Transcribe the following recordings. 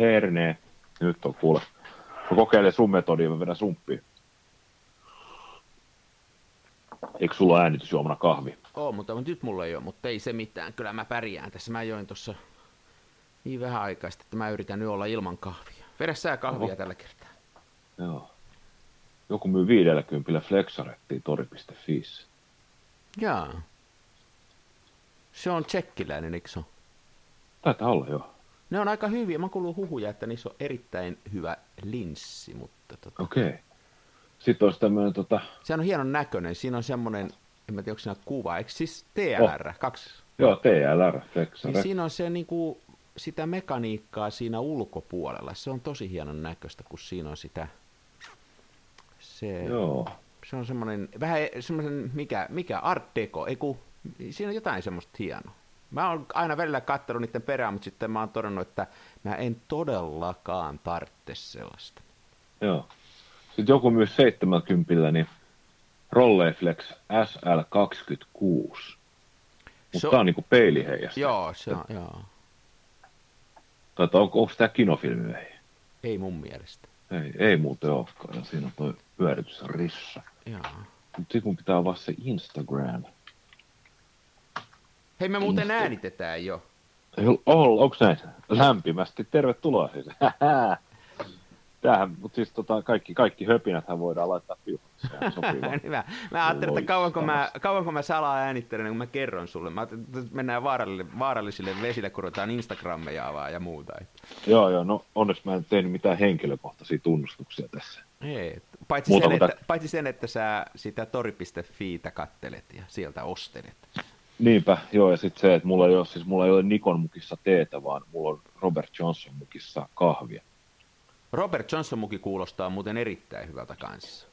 Herne. Nyt on kuule. Mä kokeilen sun metodia, mä vedän sumppiin. Eikö sulla äänitysjuomana kahvi? Oo, mutta, nyt mulla ei ole, mutta ei se mitään. Kyllä mä pärjään tässä. Mä join tuossa niin vähän aikaa sitten, että mä yritän nyt olla ilman kahvia. Vedä sä kahvia Oho. tällä kertaa. Joo. Joku myy 50 flexarettiin tori.fi. Jaa. Se on tsekkiläinen, eikö se ole? Taitaa olla joo. Ne on aika hyviä. Mä kuulun huhuja, että niissä on erittäin hyvä linssi, mutta tota, Okei. Okay. Sitten olisi tämmöinen tota, sehän on hienon näköinen. Siinä on semmoinen, en mä tiedä, onko siinä kuva, eikö siis TLR, oh. kaksi. joo, TLR Niin siinä on se niinku, sitä mekaniikkaa siinä ulkopuolella. Se on tosi hienon näköistä, kun siinä on sitä, se, Joo. se on semmoinen, vähän semmoinen, mikä, mikä art deco, ei kun, siinä on jotain semmoista hienoa. Mä oon aina välillä katsellut niiden perään, mutta sitten mä oon todennut, että mä en todellakaan tarvitse sellaista. Joo. Sitten joku myy 70, niin Rolleiflex SL26. Mutta Se on- tää on niinku peiliheijasta. Joo, se on, joo. Tai että onko, tää kinofilmi vai? Ei mun mielestä. Ei, ei muuten olekaan. Ja siinä on toi pyöritysrissa. Joo. Mutta sit mun pitää avaa se Instagram. Hei, me muuten äänitetään jo. Ei ol- ol, onks näin? Lämpimästi tervetuloa siis. Tämähän, mutta siis tota, kaikki, kaikki höpinäthän voidaan laittaa vaan. Hyvä. Mä ajattelin, että kauanko mä, kauanko mä salaa äänittelen, kun mä kerron sulle. Mä että mennään vaarallisille, vaarallisille vesille, kun ruvetaan Instagrammeja avaa ja muuta. joo, joo, no onneksi mä en tehnyt mitään henkilökohtaisia tunnustuksia tässä. Ei, paitsi, Muuta sen, kuin että, paitsi sen, että sä sitä tori.fiitä kattelet ja sieltä ostelet. Niinpä, joo, ja sitten se, että mulla ei ole, siis mulla ei ole Nikon mukissa teetä, vaan mulla on Robert Johnson mukissa kahvia. Robert Johnson muki kuulostaa muuten erittäin hyvältä kanssa.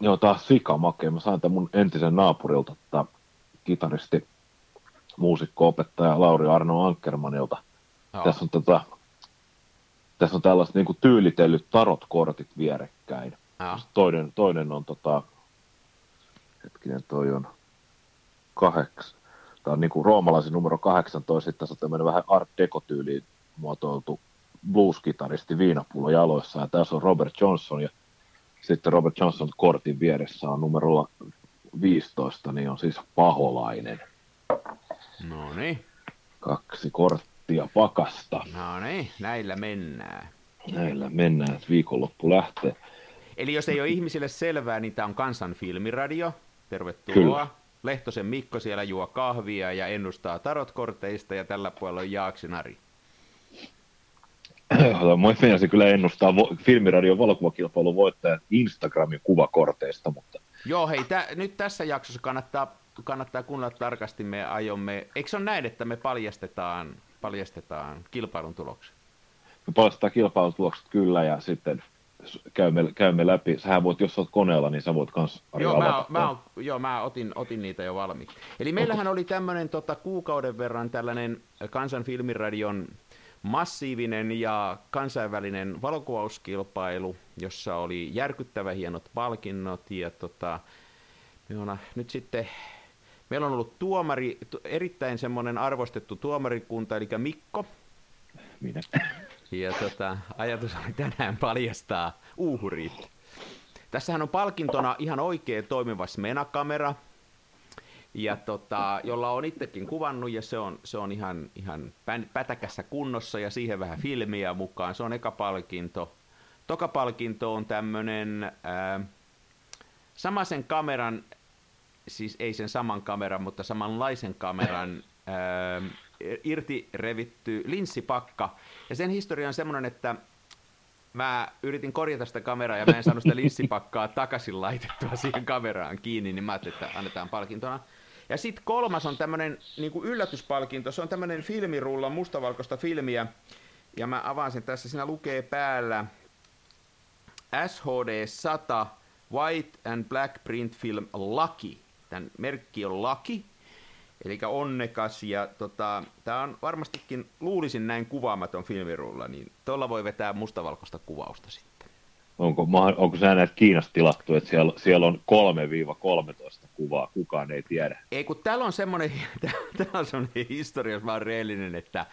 Joo, taas sikamakea. Mä sain tämän mun entisen naapurilta, tota, kitaristi, muusikko-opettaja Lauri Arno Ankermanilta. Joo. Tässä on, tota, tässä on tällaiset niin tyylitellyt tarot-kortit vierekkäin. Joo. Toinen, toinen on, tota, hetkinen, toi on kaheks, tämä on niin kuin roomalaisen numero 18, sitten tässä on tämmöinen vähän art deco-tyyliin muotoiltu blues-kitaristi viinapullo jaloissa, ja tässä on Robert Johnson, ja sitten Robert Johnson kortin vieressä on numerolla 15, niin on siis paholainen. No niin, Kaksi korttia pakasta. no niin, näillä mennään. Näillä mennään, että viikonloppu lähtee. Eli jos ei ole ihmisille selvää, niin tämä on Kansan filmiradio. Tervetuloa. Kyllä. Lehtosen Mikko siellä juo kahvia ja ennustaa tarotkorteista ja tällä puolella on Jaaksi Nari. Mä meinasin kyllä ennustaa vo- filmiradion valokuvakilpailun voittajan Instagramin kuvakorteista, mutta Joo, hei, tä, nyt tässä jaksossa kannattaa, kannattaa kuunnella tarkasti. Me aiomme, eikö se ole näin, että me paljastetaan, paljastetaan kilpailun tuloksen? me paljastetaan kilpailutulokset kyllä ja sitten käymme, käymme läpi. Sähän voit, jos olet koneella, niin sä voit kans Ari, Joo, mä, mä, joo, mä otin, otin niitä jo valmiiksi. Eli meillähän oli tämmöinen tota, kuukauden verran tällainen Kansan filmiradion massiivinen ja kansainvälinen valokuvauskilpailu, jossa oli järkyttävä hienot palkinnot ja tota, me on nyt sitten Meillä on ollut tuomari, tu- erittäin semmoinen arvostettu tuomarikunta, eli Mikko. Minä. Ja tota, ajatus oli tänään paljastaa uuhurit. Tässähän on palkintona ihan oikea toimiva Smena-kamera, ja tota, jolla on itsekin kuvannut, ja se on, se on ihan, ihan pätäkässä kunnossa, ja siihen vähän filmiä mukaan. Se on eka palkinto. Toka palkinto on tämmönen ää, samaisen kameran, siis ei sen saman kameran, mutta samanlaisen kameran ää, irti revitty linssipakka. Ja sen historia on semmoinen, että mä yritin korjata sitä kameraa ja mä en saanut sitä linssipakkaa takaisin laitettua siihen kameraan kiinni, niin mä ajattelin, että annetaan palkintona. Ja sitten kolmas on tämmöinen niin yllätyspalkinto, se on tämmöinen filmirulla, mustavalkoista filmiä, ja mä avaan sen tässä, siinä lukee päällä SHD 100 White and Black Print Film Lucky. Tämän merkki on Lucky, eli onnekas, ja tota, tämä on varmastikin, luulisin näin kuvaamaton filmirulla, niin tuolla voi vetää mustavalkoista kuvausta sitten. Onko, onko sä näet Kiinasta tilattu, että siellä, siellä on 3-13 kuvaa, kukaan ei tiedä. Ei kun täällä on semmoinen, täällä on semmoinen historia, jos mä oon reellinen, että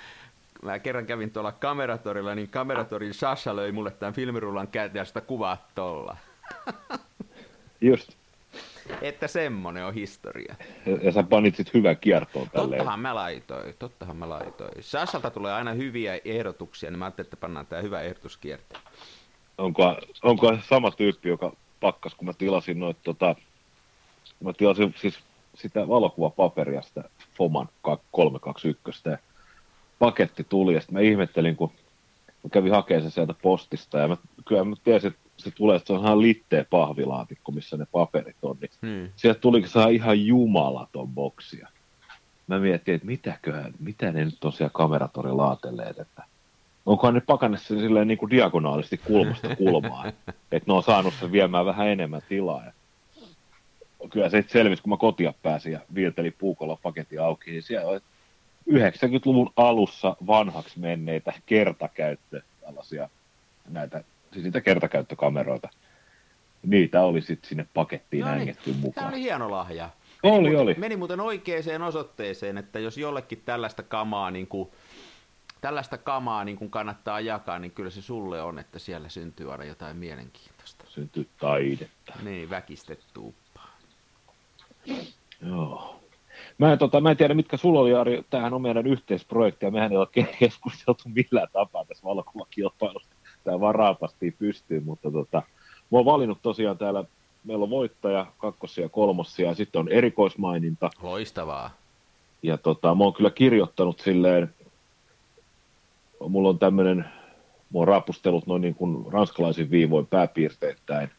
mä kerran kävin tuolla kameratorilla, niin kameratorin Sasha löi mulle tämän filmirullan käteen sitä kuvaa tolla. Just. Että semmonen on historia. Ja, ja sä panit sit hyvän kiertoon tälleen. Tottahan mä laitoin, tottahan mä laitoin. Sashalta tulee aina hyviä ehdotuksia, niin mä ajattelin, että pannaan tää hyvä ehdotuskierto. Onko, onko sama tyyppi, joka pakkas, kun mä tilasin noit tota, mä tilasin siis sitä valokuvapaperia, sitä Foman 321. Ja paketti tuli, ja sitten mä ihmettelin, kun mä kävin hakemaan sen sieltä postista, ja mä, kyllä mä tiesin, että se tulee, että se on ihan litteä pahvilaatikko, missä ne paperit on, niin hmm. sieltä tulikin saa ihan jumalaton boksia. Mä mietin, että mitäköhän, mitä ne nyt on siellä kameratori laatelleet, että onkohan ne pakannut sen silleen niin kuin diagonaalisti kulmasta kulmaan, että ne on saanut sen viemään vähän enemmän tilaa. Ja kyllä se selvisi, kun mä kotia pääsin ja viiltelin puukolla paketti auki, niin siellä oli 90-luvun alussa vanhaksi menneitä kertakäyttö, tällaisia näitä, siis niitä kertakäyttökameroita. Niitä oli sitten sinne pakettiin no niin, mukaan. Tämä oli hieno lahja. Meni oli, muuten, oli. Meni muuten oikeaan osoitteeseen, että jos jollekin tällaista kamaa, niin kuin, tällaista kamaa niin kuin kannattaa jakaa, niin kyllä se sulle on, että siellä syntyy aina jotain mielenkiintoista. Syntyy taidetta. Niin, väkistettu Joo. Mä en, tota, mä en tiedä, mitkä sulla oli, Ari. Tämähän on meidän yhteisprojekti, ja mehän ei ole keskusteltu millään tapaa tässä valokuvakilpailusta. Tämä vaan raapastiin pystyyn, mutta tota, mä oon valinnut tosiaan täällä, meillä on voittaja, kakkosia ja kolmosia, ja sitten on erikoismaininta. Loistavaa. Ja tota, mä oon kyllä kirjoittanut silleen, mulla on tämmöinen, mä oon raapustellut noin niin kuin ranskalaisin viivoin pääpiirteittäin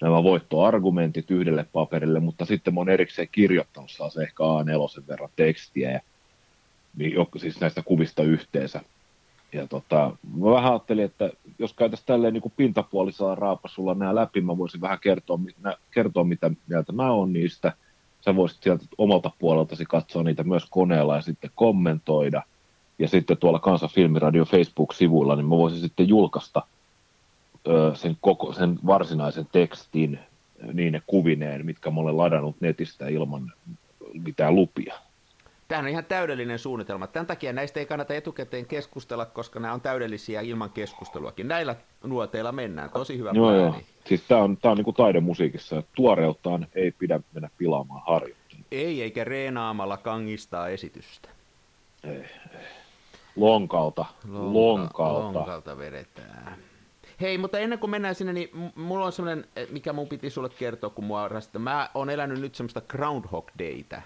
nämä voittoargumentit yhdelle paperille, mutta sitten mä oon erikseen kirjoittanut se ehkä A4 verran tekstiä, ja, siis näistä kuvista yhteensä. Ja tota, mä vähän ajattelin, että jos käytäisiin tälleen niin kuin pintapuolisella raapasulla nämä läpi, mä voisin vähän kertoa, kertoa mitä mieltä mä oon niistä. Sä voisit sieltä omalta puoleltasi katsoa niitä myös koneella ja sitten kommentoida. Ja sitten tuolla Kansan Filmiradio Facebook-sivuilla, niin mä voisin sitten julkaista – sen, koko, sen varsinaisen tekstin niin ne kuvineen, mitkä mä olen ladannut netistä ilman mitään lupia. Tämähän on ihan täydellinen suunnitelma. Tämän takia näistä ei kannata etukäteen keskustella, koska nämä on täydellisiä ilman keskusteluakin. Näillä nuoteilla mennään. Tosi hyvä joo, joo. Siis tämä on, tämä on niin kuin taidemusiikissa. Tuoreuttaan ei pidä mennä pilaamaan harjoittelua. Ei, eikä reenaamalla kangistaa esitystä. Ei, ei. Lonkalta, lonkalta. Lonkalta, lonkalta vedetään. Hei, mutta ennen kuin mennään sinne, niin mulla on semmoinen, eh, mikä mun piti sulle kertoa, kun mua rasta. Mä oon elänyt nyt semmoista Groundhog Daytä.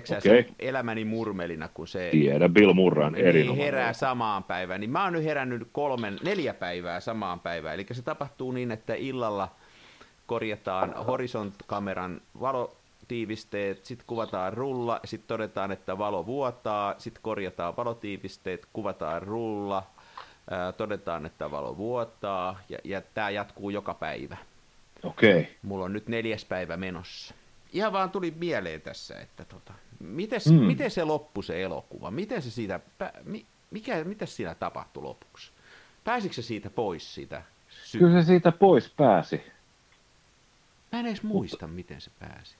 Tiedätkö okay. elämäni murmelina, kun se... Tiedä, Bill Murran niin herää samaan päivään. Niin mä oon nyt herännyt kolmen, neljä päivää samaan päivään. Eli se tapahtuu niin, että illalla korjataan Horizont-kameran valotiivisteet, sitten kuvataan rulla, sitten todetaan, että valo vuotaa, sitten korjataan valotiivisteet, kuvataan rulla, todetaan, että valo vuotaa, ja, ja tämä jatkuu joka päivä. Okei. Okay. Mulla on nyt neljäs päivä menossa. Ihan vaan tuli mieleen tässä, että tota, mites, mm. miten se loppui se elokuva? Miten se siitä, mikä, mitä siinä tapahtui lopuksi? Pääsikö se siitä pois siitä? Sy- Kyllä se siitä pois pääsi. Mä en edes muista, Mutta... miten se pääsi.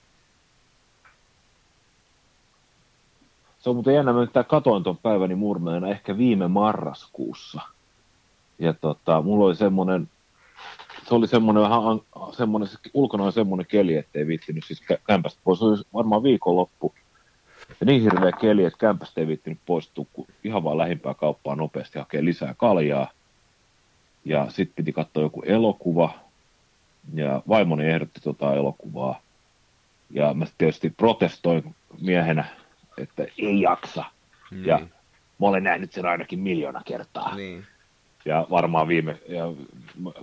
Se on muuten jännä, että katoin tuon päiväni murmeena ehkä viime marraskuussa – ja tota, mulla oli semmoinen, se oli semmoinen vähän, semmoinen, ulkona oli semmoinen keli, ettei viittinyt siis kämpästä pois. Se oli varmaan viikonloppu. Ja niin hirveä keli, että kämpästä ei viittinyt poistua, kun ihan vaan lähimpää kauppaa nopeasti hakee lisää kaljaa. Ja sitten piti katsoa joku elokuva. Ja vaimoni ehdotti tota elokuvaa. Ja mä tietysti protestoin miehenä, että ei jaksa. Niin. Ja mä olen nähnyt sen ainakin miljoona kertaa. Niin. Ja varmaan viime, ja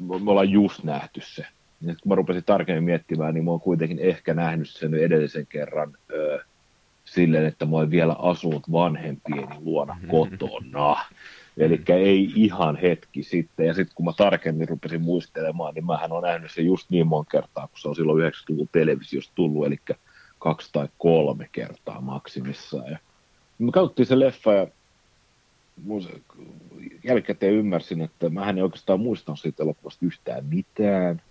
me ollaan just nähty se. Ja kun mä rupesin tarkemmin miettimään, niin mä oon kuitenkin ehkä nähnyt sen edellisen kerran ö, silleen, että mä oon vielä asunut vanhempieni luona kotona. Eli ei ihan hetki sitten. Ja sitten kun mä tarkemmin rupesin muistelemaan, niin mähän on nähnyt sen just niin monta kertaa, kun se on silloin 90-luvun televisiosta tullut, eli kaksi tai kolme kertaa maksimissaan. Ja me katsottiin se leffa ja jälkikäteen ymmärsin, että mä en oikeastaan muistanut siitä elokuvasta yhtään mitään.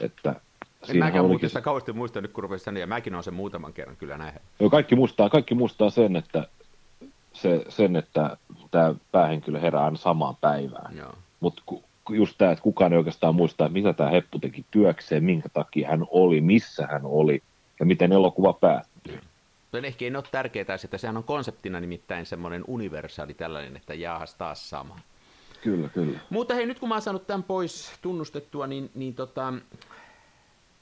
Että en mäkään muuten sitä kauheasti muista nyt, kun rupesin ja mäkin olen sen muutaman kerran kyllä nähnyt. Joo, kaikki muistaa, kaikki muistaa sen, että, se, sen, että tämä päähenkilö herää aina samaan päivään. Mutta just tämä, että kukaan ei oikeastaan muista, että mitä tämä Heppu teki työkseen, minkä takia hän oli, missä hän oli ja miten elokuva päättyi. Se ehkä ei ole tärkeää, että sehän on konseptina nimittäin semmoinen universaali tällainen, että jaahas taas sama. Kyllä, kyllä. Mutta hei, nyt kun mä oon saanut tämän pois tunnustettua, niin, niin tota,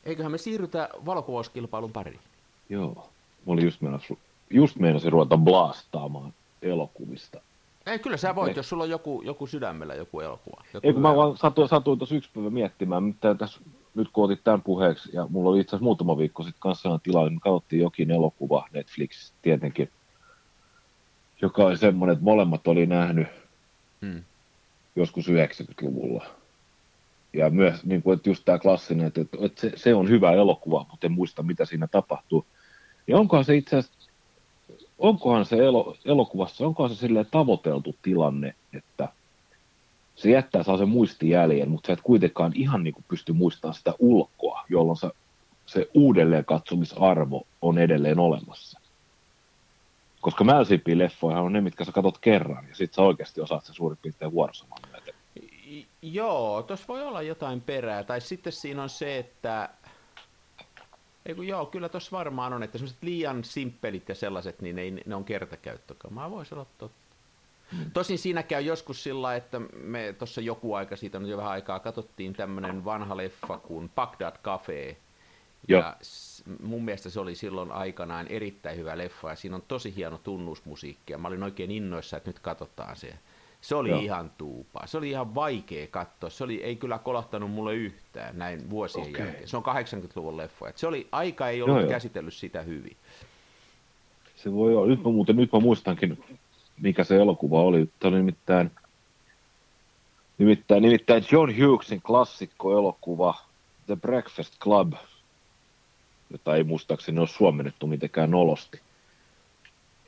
eiköhän me siirrytä valokuvauskilpailun pariin. Joo. Mä olin just meinasin, just meinasin ruveta blastaamaan elokuvista. Ei, kyllä sä voit, Ei. jos sulla on joku, joku sydämellä joku elokuva. Joku Ei, kun mä vaan satuin, satuin tuossa yksi päivä miettimään, mitä tässä nyt kun otit tämän puheeksi, ja mulla oli itse asiassa muutama viikko sitten kanssa tilanne, me katsottiin jokin elokuva Netflix tietenkin, joka oli semmoinen, että molemmat oli nähnyt hmm. joskus 90-luvulla. Ja myös niin kuin, että just tämä klassinen, että, että se, se, on hyvä elokuva, mutta en muista, mitä siinä tapahtuu. Ja onkohan se itse asiassa, onkohan se elo, elokuvassa, onkohan se silleen tavoiteltu tilanne, että se jättää saa sen muistijäljen, mutta sä et kuitenkaan ihan niin kuin pysty muistamaan sitä ulkoa, jolloin se, se uudelleen katsomisarvo on edelleen olemassa. Koska mälsimpiä leffoja on ne, mitkä sä katot kerran, ja sit sä oikeasti osaat sen suurin piirtein vuorosaman myöten. Joo, tuossa voi olla jotain perää. Tai sitten siinä on se, että... Ei kun joo, kyllä tuossa varmaan on, että semmoiset liian simppelit ja sellaiset, niin ei, ne on kertakäyttökamaa. Voisi olla totta. Hmm. Tosin siinä käy joskus sillä, että me tuossa joku aika siitä on jo vähän aikaa katsottiin tämmöinen vanha leffa kuin Bagdad Cafe. Ja Joo. mun mielestä se oli silloin aikanaan erittäin hyvä leffa ja siinä on tosi hieno tunnusmusiikki ja mä olin oikein innoissa, että nyt katsotaan se. Se oli Joo. ihan tuupaa. Se oli ihan vaikea katsoa. Se oli, ei kyllä kolahtanut mulle yhtään näin vuosien okay. jälkeen. Se on 80-luvun leffa. Et se oli, aika ei ollut Joo, käsitellyt sitä hyvin. Se voi olla. Nyt mä, muuten, nyt mä muistankin, mikä se elokuva oli. Tämä oli nimittäin, nimittäin, nimittäin John Hughesin klassikko-elokuva The Breakfast Club, jota ei muistaakseni ole suomennettu mitenkään nolosti.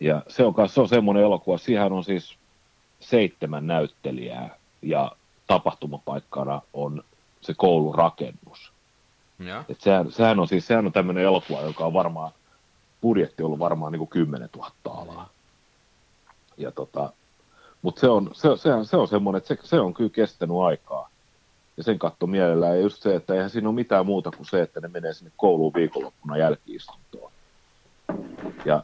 Ja se on, se on semmoinen elokuva, siihen on siis seitsemän näyttelijää ja tapahtumapaikkana on se koulurakennus. Ja. Et sehän, sehän, on siis sehän on tämmöinen elokuva, joka on varmaan, budjetti ollut varmaan niin kuin 10 000 alaa. Ja tota, mutta se on, se, sehän, se on semmoinen, että se, se on kyllä kestänyt aikaa. Ja sen katto mielellään. Ja just se, että eihän siinä ole mitään muuta kuin se, että ne menee sinne kouluun viikonloppuna jälkiistuntoon. Ja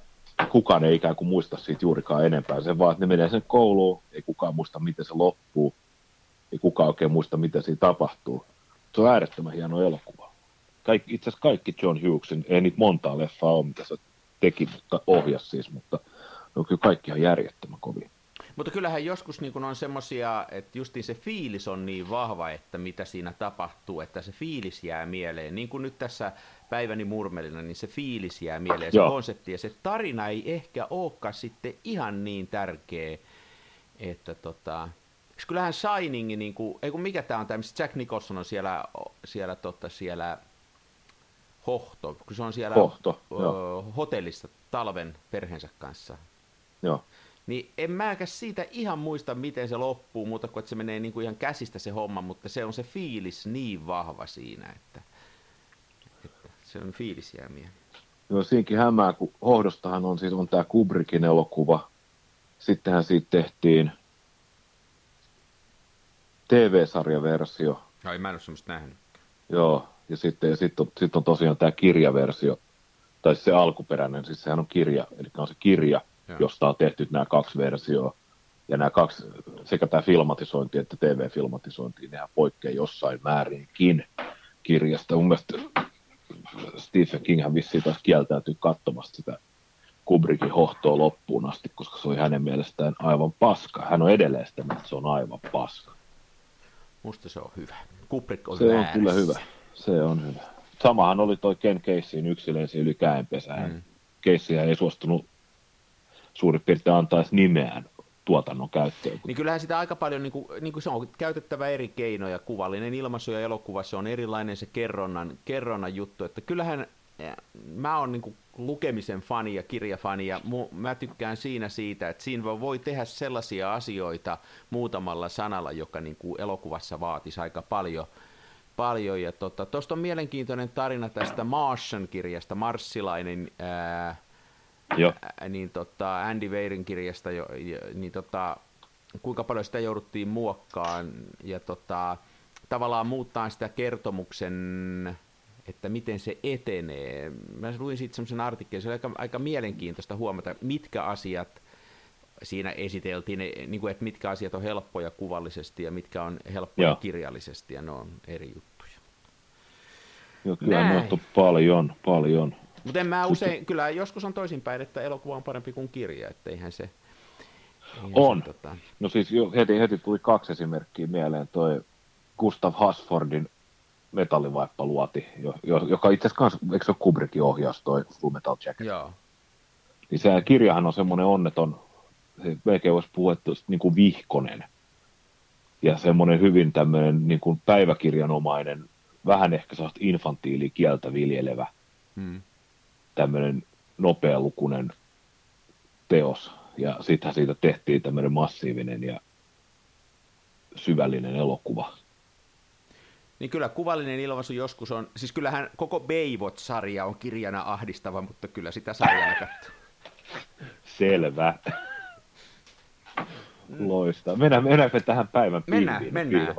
kukaan ei ikään kuin muista siitä juurikaan enempää. Se vaan, että ne menee sen kouluun, ei kukaan muista, miten se loppuu. Ei kukaan oikein muista, mitä siinä tapahtuu. Se on äärettömän hieno elokuva. Kaik, itse asiassa kaikki John Hughesin, ei niitä montaa leffaa ole, mitä se teki, mutta ohjas siis, mutta on kyllä kaikki ihan järjettömän kovin. Mutta kyllähän joskus niin on semmoisia, että justiin se fiilis on niin vahva, että mitä siinä tapahtuu, että se fiilis jää mieleen. Niin kuin nyt tässä Päiväni murmelina, niin se fiilis jää mieleen, se Joo. konsepti ja se tarina ei ehkä olekaan sitten ihan niin tärkeä, että tota, kyllähän Shining, niin kuin, ei kun mikä tämä on, tämä, Jack Nicholson on siellä, siellä, tota, siellä Hohto, kun se on siellä Hohto, ö, hotellissa talven perheensä kanssa. Joo. Niin en mäkäs siitä ihan muista, miten se loppuu, mutta kun että se menee niin kuin ihan käsistä se homma, mutta se on se fiilis niin vahva siinä, että se on fiilisjäämiä. Joo, siinkin hämää, kun Hohdostahan on siis on tämä Kubrickin elokuva. Sittenhän siitä tehtiin TV-sarjaversio. Ai, mä en ole semmoista nähnyt. Joo, ja sitten, ja sitten, on, sitten on tosiaan tämä kirjaversio, tai se alkuperäinen, siis sehän on kirja, eli on se kirja, Joo. josta on tehty nämä kaksi versioa. Ja nämä kaksi, sekä tämä filmatisointi että TV-filmatisointi, nehän poikkeaa jossain määrinkin kirjasta. Mun mielestä Stephen Kinghän vissiin taas kieltäytyy katsomasta sitä Kubrickin hohtoa loppuun asti, koska se oli hänen mielestään aivan paska. Hän on edelleen sitä, että se on aivan paska. Musta se on hyvä. Kubrick on Se väärässä. on kyllä hyvä. Se on hyvä. Samahan oli toi Ken Caseyin yksilöisi yli käenpesään. Mm. Casey ei suostunut suurin piirtein antaa nimeään tuotannon käyttöön. Niin kyllähän sitä aika paljon, niin kuin, niin kuin se on käytettävä eri keinoja. Kuvallinen ilmaisu ja elokuvassa on erilainen se kerronnan, kerronnan juttu. Että kyllähän mä oon niin lukemisen fani ja kirjafani ja mu, mä tykkään siinä siitä, että siinä voi tehdä sellaisia asioita muutamalla sanalla, joka niin kuin elokuvassa vaatisi aika paljon. paljon. Ja tuosta tota, on mielenkiintoinen tarina tästä Martian-kirjasta, Marssilainen ää, Joo. niin tota, Andy Weirin kirjasta, jo, niin tota, kuinka paljon sitä jouduttiin muokkaan ja tota, tavallaan muuttaa sitä kertomuksen, että miten se etenee. Mä luin siitä semmoisen artikkelin, se oli aika, aika mielenkiintoista huomata, mitkä asiat siinä esiteltiin, niin kuin, että mitkä asiat on helppoja kuvallisesti ja mitkä on helppoja Joo. kirjallisesti, ja ne on eri juttuja. Joo, kyllä Näin. on paljon, paljon. Mutta mä usein, kyllä joskus on toisinpäin, että elokuva on parempi kuin kirja, että eihän se... Eihän on. Se, tota... No siis jo, heti, heti tuli kaksi esimerkkiä mieleen, toi Gustav Hasfordin metallivaippaluoti, jo, jo, joka itse asiassa, eikö se ole Kubrickin ohjaus, toi Full Metal Jacket? Joo. Niin se kirjahan on semmoinen onneton, se melkein voisi puhua, että niin kuin vihkonen. Ja semmoinen hyvin tämmöinen niin kuin päiväkirjanomainen, vähän ehkä sellaista infantiilikieltä viljelevä hmm tämmöinen nopealukunen teos. Ja sittenhän siitä tehtiin tämmöinen massiivinen ja syvällinen elokuva. Niin kyllä kuvallinen ilmaisu joskus on, siis kyllähän koko Baywatch-sarja on kirjana ahdistava, mutta kyllä sitä sarjaa katsoa. Selvä. Loista. Mennään, mennäänkö tähän päivän mennään, pilviin? Mennään.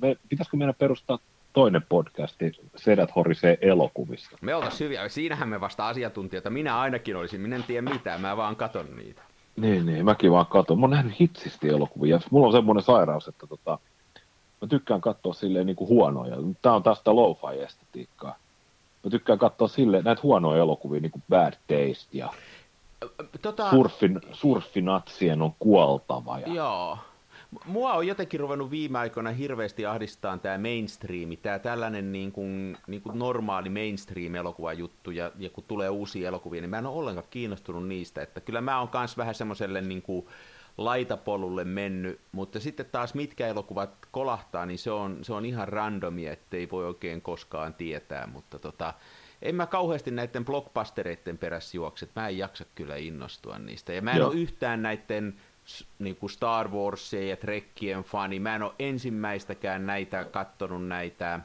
Me, pitäisikö meidän perustaa toinen podcasti, Sedät horisee elokuvista. Me oltaisiin hyviä. Siinähän me vasta asiantuntijoita. Minä ainakin olisin. Minä en tiedä mitään, mä vaan katon niitä. Niin, niin, mäkin vaan katon. Mä oon nähnyt hitsisti elokuvia. Mulla on semmoinen sairaus, että tota, mä tykkään katsoa silleen niin kuin huonoja. Tää on tästä lo-fi-estetiikkaa. Mä tykkään katsoa silleen näitä huonoja elokuvia, niin kuin Bad Taste ja tota... surfin, surfinatsien on kuoltava. Ja... Joo, Mua on jotenkin ruvennut viime aikoina hirveästi ahdistaa tämä mainstreami, tämä tällainen niin kuin, niin kuin normaali mainstream-elokuvajuttu, ja, ja kun tulee uusia elokuvia, niin mä en ole ollenkaan kiinnostunut niistä, että kyllä mä oon myös vähän semmoiselle niin kuin laitapolulle mennyt, mutta sitten taas mitkä elokuvat kolahtaa, niin se on, se on ihan randomia, ettei voi oikein koskaan tietää, mutta tota, en mä kauheasti näiden blockbustereiden perässä juokse, mä en jaksa kyllä innostua niistä, ja mä en Joo. ole yhtään näiden niin kuin Star Warsien ja Trekkien fani. Mä en ole ensimmäistäkään näitä kattonut näitä,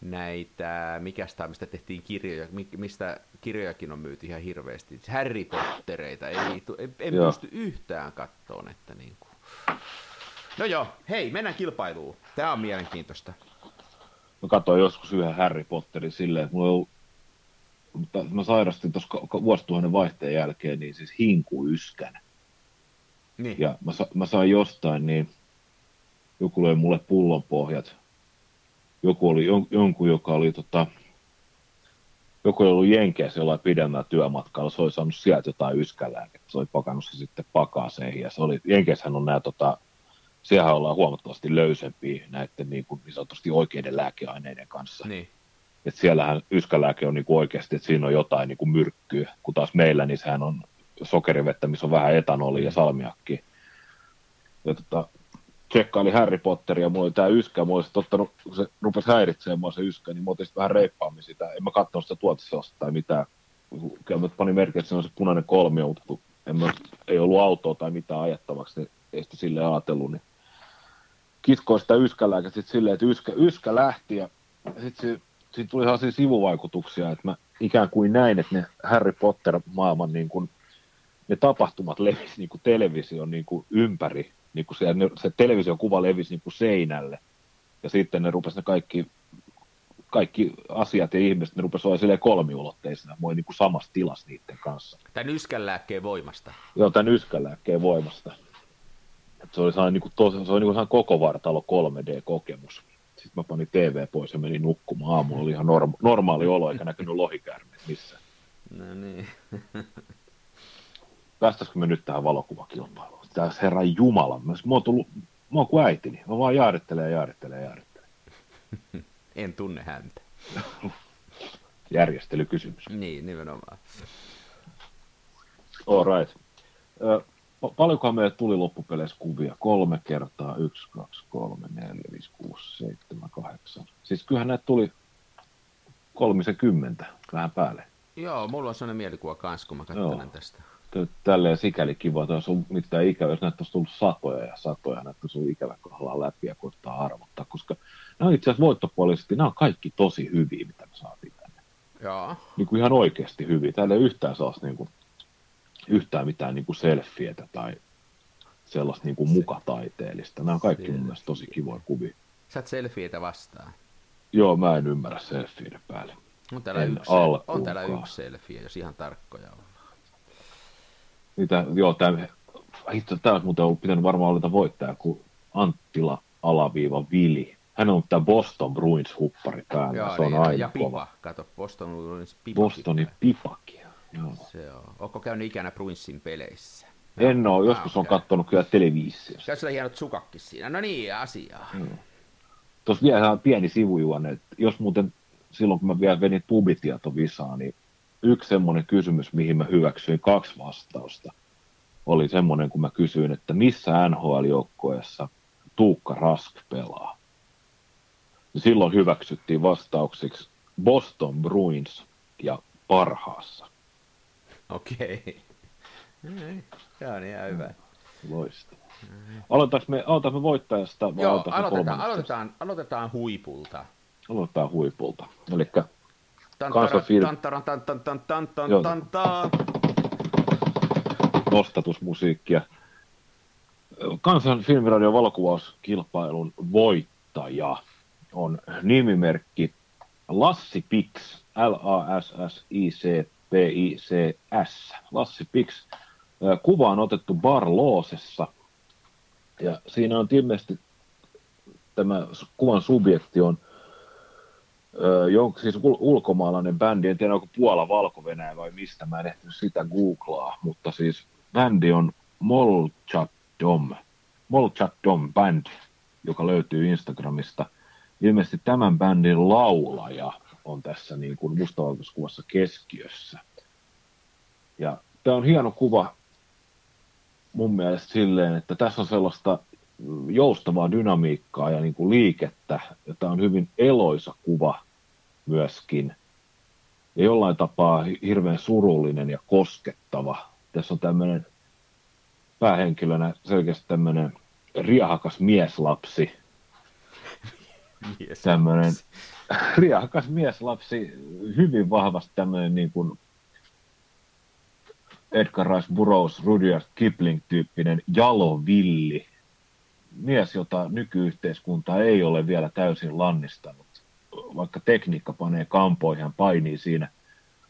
näitä mikä tämä, mistä tehtiin kirjoja, mistä kirjojakin on myyty ihan hirveästi. Harry Pottereita, ei, en, en pysty yhtään kattoon, että niin kuin. No joo, hei, mennään kilpailuun. Tämä on mielenkiintoista. Mä katsoin joskus yhden Harry Potterin silleen, että mulla on mutta mä sairastin tuossa vuosituhannen vaihteen jälkeen, niin siis hinkuyskän. Niin. Ja mä, mä sain jostain, niin joku löi mulle pullonpohjat. Joku oli jon, jonkun, joka oli tota, joku oli ollut Jenkeissä jollain pidemmällä työmatkalla, se oli saanut sieltä jotain yskälääkettä, se oli pakannut se sitten pakaseen, ja se oli, Jenkeissähän on nämä, tota, siellä ollaan huomattavasti löysempiä näiden niin, kuin, niin sanotusti oikeiden lääkeaineiden kanssa. Niin. Et siellähän yskälääke on niin kuin oikeasti, että siinä on jotain niin kuin myrkkyä, kun taas meillä, niin sehän on sokerivettä, missä on vähän etanolia ja salmiakki. Ja tota, tsekkaili Harry Potteria, ja mulla oli tää yskä, mulla olisi ottanut, kun se rupesi häiritsemään mua se yskä, niin mä otin vähän reippaammin sitä. En mä katsonut sitä tuoteseosta tai mitään. Kyllä mä panin merkki, että se on se punainen kolmio, mutta kun en mä, ei ollut autoa tai mitään ajattavaksi, niin ei sitä silleen ajatellut, niin kiskoi sitä yskälääkä sitten silleen, että yskä, yskä lähti ja sitten siitä tuli sellaisia sivuvaikutuksia, että mä ikään kuin näin, että ne Harry Potter-maailman niin kuin ne tapahtumat levisi niin kuin television niin kuin ympäri, niin kuin se, se television kuva levisi niin kuin seinälle. Ja sitten ne rupesi ne kaikki, kaikki asiat ja ihmiset, ne rupesi olla silleen kolmiulotteisena, moi niin kuin samassa tilassa niiden kanssa. Tämän yskänlääkkeen voimasta. Joo, tämän yskänlääkkeen voimasta. Et se oli sellainen, niin kuin tos, se oli niin kuin koko vartalo 3D-kokemus. Sitten mä panin TV pois ja menin nukkumaan. Aamulla oli ihan norma- normaali olo, eikä näkynyt lohikäärmeet missään. No niin. päästäisikö me nyt tähän valokuvakilpailuun? Tässä herran Jumala, mä oon tullut, mä oon kuin äitini, mä vaan jaarittelen ja jaarittelen ja jaarittelen. en tunne häntä. Järjestelykysymys. Niin, nimenomaan. All right. paljonkohan meille tuli loppupeleissä kuvia? Kolme kertaa, yksi, kaksi, kolme, neljä, viisi, kuusi, seitsemän, kahdeksan. Siis kyllähän näitä tuli kolmisen kymmentä vähän päälle. Joo, mulla on sellainen mielikuva kanssa, kun mä katselen tästä tälleen sikäli kiva, että olisi ollut mitään ikävä, jos näitä olisi tullut satoja ja satoja, näitä olisi ollut ikävä kohdalla läpi ja koittaa arvottaa, koska nämä on itse asiassa voittopuolisesti, nämä on kaikki tosi hyviä, mitä me saatiin tänne. Joo. Niin kuin ihan oikeasti hyviä. Täällä ei yhtään saa niin kuin, yhtään mitään niin kuin selfietä tai sellaista niin kuin mukataiteellista. Nämä on kaikki mun mielestä tosi kivoja kuvia. Sä oot selfieitä vastaan. Joo, mä en ymmärrä selfieiden päälle. On täällä, En yksi, alkuunkaan. on täällä yksi selfie, jos ihan tarkkoja ollaan. Niitä, joo, tämä, itse tämä olisi muuten ollut pitänyt varmaan olla voittaja kuin Anttila alaviiva Vili. Hän on tämä Boston Bruins huppari päällä, Joo, se on niin, aina ja kova. pipa. Kato, Boston Bruins pipa. Bostonin pipakia. Joo. Se on. Onko käynyt ikänä Bruinsin peleissä? En ole, joskus on katsonut kyllä televisiossa. Käy sulla hienot sukakki siinä. No niin, asiaa. Tuossa vielä ihan pieni sivujuone, että jos muuten silloin kun mä vielä venin pubitietovisaa, niin yksi semmoinen kysymys, mihin mä hyväksyin kaksi vastausta, oli semmoinen, kun mä kysyin, että missä NHL-joukkueessa Tuukka Rask pelaa. Ja silloin hyväksyttiin vastauksiksi Boston Bruins ja parhaassa. Okei. Okay. Tämä on ihan hyvä. Loistavaa. Aloitetaanko me, aloitamme voittajasta vai Joo, aloitetaan, aloitetaan, aloitetaan huipulta. Aloitetaan huipulta. Eli Tan, Kansan film- tan, taran, tan, tan, tan, tan, tan, Joo. tan, tan. nostatusmusiikkia. Kansan filmiradion valokuvauskilpailun voittaja on nimimerkki Lassi Pix, L-A-S-S-I-C-P-I-C-S, Lassi Pix. Kuva on otettu Barloosessa ja siinä on ilmeisesti tämä kuvan subjekti on Jonka, siis ul- ulkomaalainen bändi, en tiedä onko Puola, valko vai mistä, mä en ehtinyt sitä googlaa, mutta siis bändi on Molchatdom, Molchatdom Band, joka löytyy Instagramista. Ilmeisesti tämän bändin laulaja on tässä niin kuin mustavalkoiskuvassa keskiössä. Ja tämä on hieno kuva mun mielestä silleen, että tässä on sellaista joustavaa dynamiikkaa ja niin kuin liikettä, ja tämä on hyvin eloisa kuva myöskin. Ja jollain tapaa hi- hirveän surullinen ja koskettava. Tässä on tämmöinen päähenkilönä selkeästi tämmöinen riahakas mieslapsi, Mies. tämmöinen riahakas mieslapsi, hyvin vahvasti tämmöinen niin kuin Edgar Rice Burroughs, Rudyard Kipling-tyyppinen jalovilli, mies, jota nykyyhteiskunta ei ole vielä täysin lannistanut. Vaikka tekniikka panee kampoihin, hän painii siinä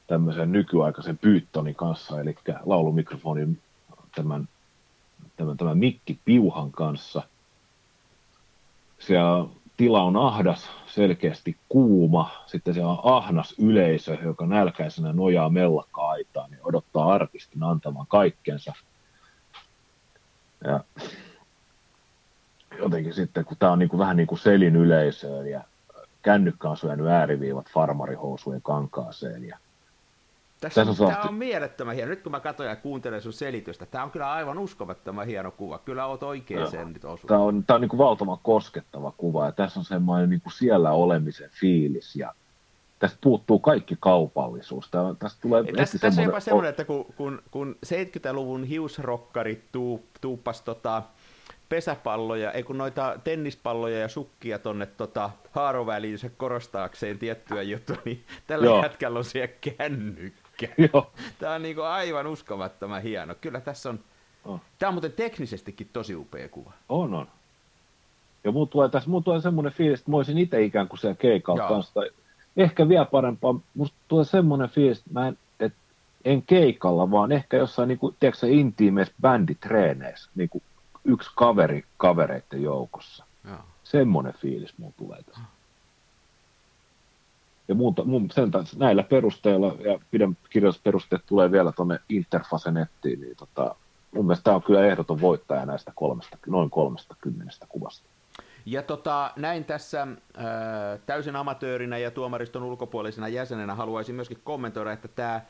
tämmöisen nykyaikaisen pyyttonin kanssa, eli laulumikrofonin tämän, tämän, tämän mikki piuhan kanssa. Siellä tila on ahdas, selkeästi kuuma, sitten siellä on ahnas yleisö, joka nälkäisenä nojaa mellakka-aitaan ja odottaa artistin antamaan kaikkensa. Ja jotenkin sitten, kun tämä on niin kuin, vähän niin kuin selin yleisöön ja kännykkä on syönyt ääriviivat farmarihousujen kankaaseen ja Tässä Tässä on, tämä on mielettömän hieno. Nyt kun mä katson ja kuuntelen sun selitystä, tämä on kyllä aivan uskomattoman hieno kuva. Kyllä oot oikein Joo. sen nyt osunut. tämä on, tämä on niin kuin valtavan koskettava kuva ja tässä on semmoinen niin kuin siellä olemisen fiilis ja tästä puuttuu kaikki kaupallisuus. Tämä, tästä tulee Ei, tässä, tässä on jopa semmoinen, että kun, kun, kun 70-luvun hiusrokkarit tuu, tuuppas tota, pesäpalloja, ei kun noita tennispalloja ja sukkia tonne tota, haaroväliinsä korostaakseen tiettyä juttua, niin tällä Joo. jätkällä on siellä kännykkä. Joo, Tämä on niinku aivan uskomattoman hieno. Kyllä tässä on, on. tämä on muuten teknisestikin tosi upea kuva. On, on. Ja mulla tulee tässä mulla tulee semmoinen fiilis, että mä olisin itse ikään kuin siellä keikalla Joo. kanssa. Tai ehkä vielä parempaa, musta tulee semmoinen fiilis, että mä en, et, en keikalla, vaan ehkä jossain niin kuin, tiedätkö, sä, intiimeissä bänditreeneissä, niin kuin yksi kaveri kavereiden joukossa. Joo. Semmoinen fiilis mulla tulee tässä. Ja muuta, mun, sen, taas- näillä perusteilla ja pidän kirjoitusperusteet tulee vielä tuonne Interface-nettiin, niin tota, mun mielestä tämä on kyllä ehdoton voittaja näistä kolmesta, noin kolmesta kymmenestä kuvasta. Ja tota, näin tässä äh, täysin amatöörinä ja tuomariston ulkopuolisena jäsenenä haluaisin myöskin kommentoida, että tämä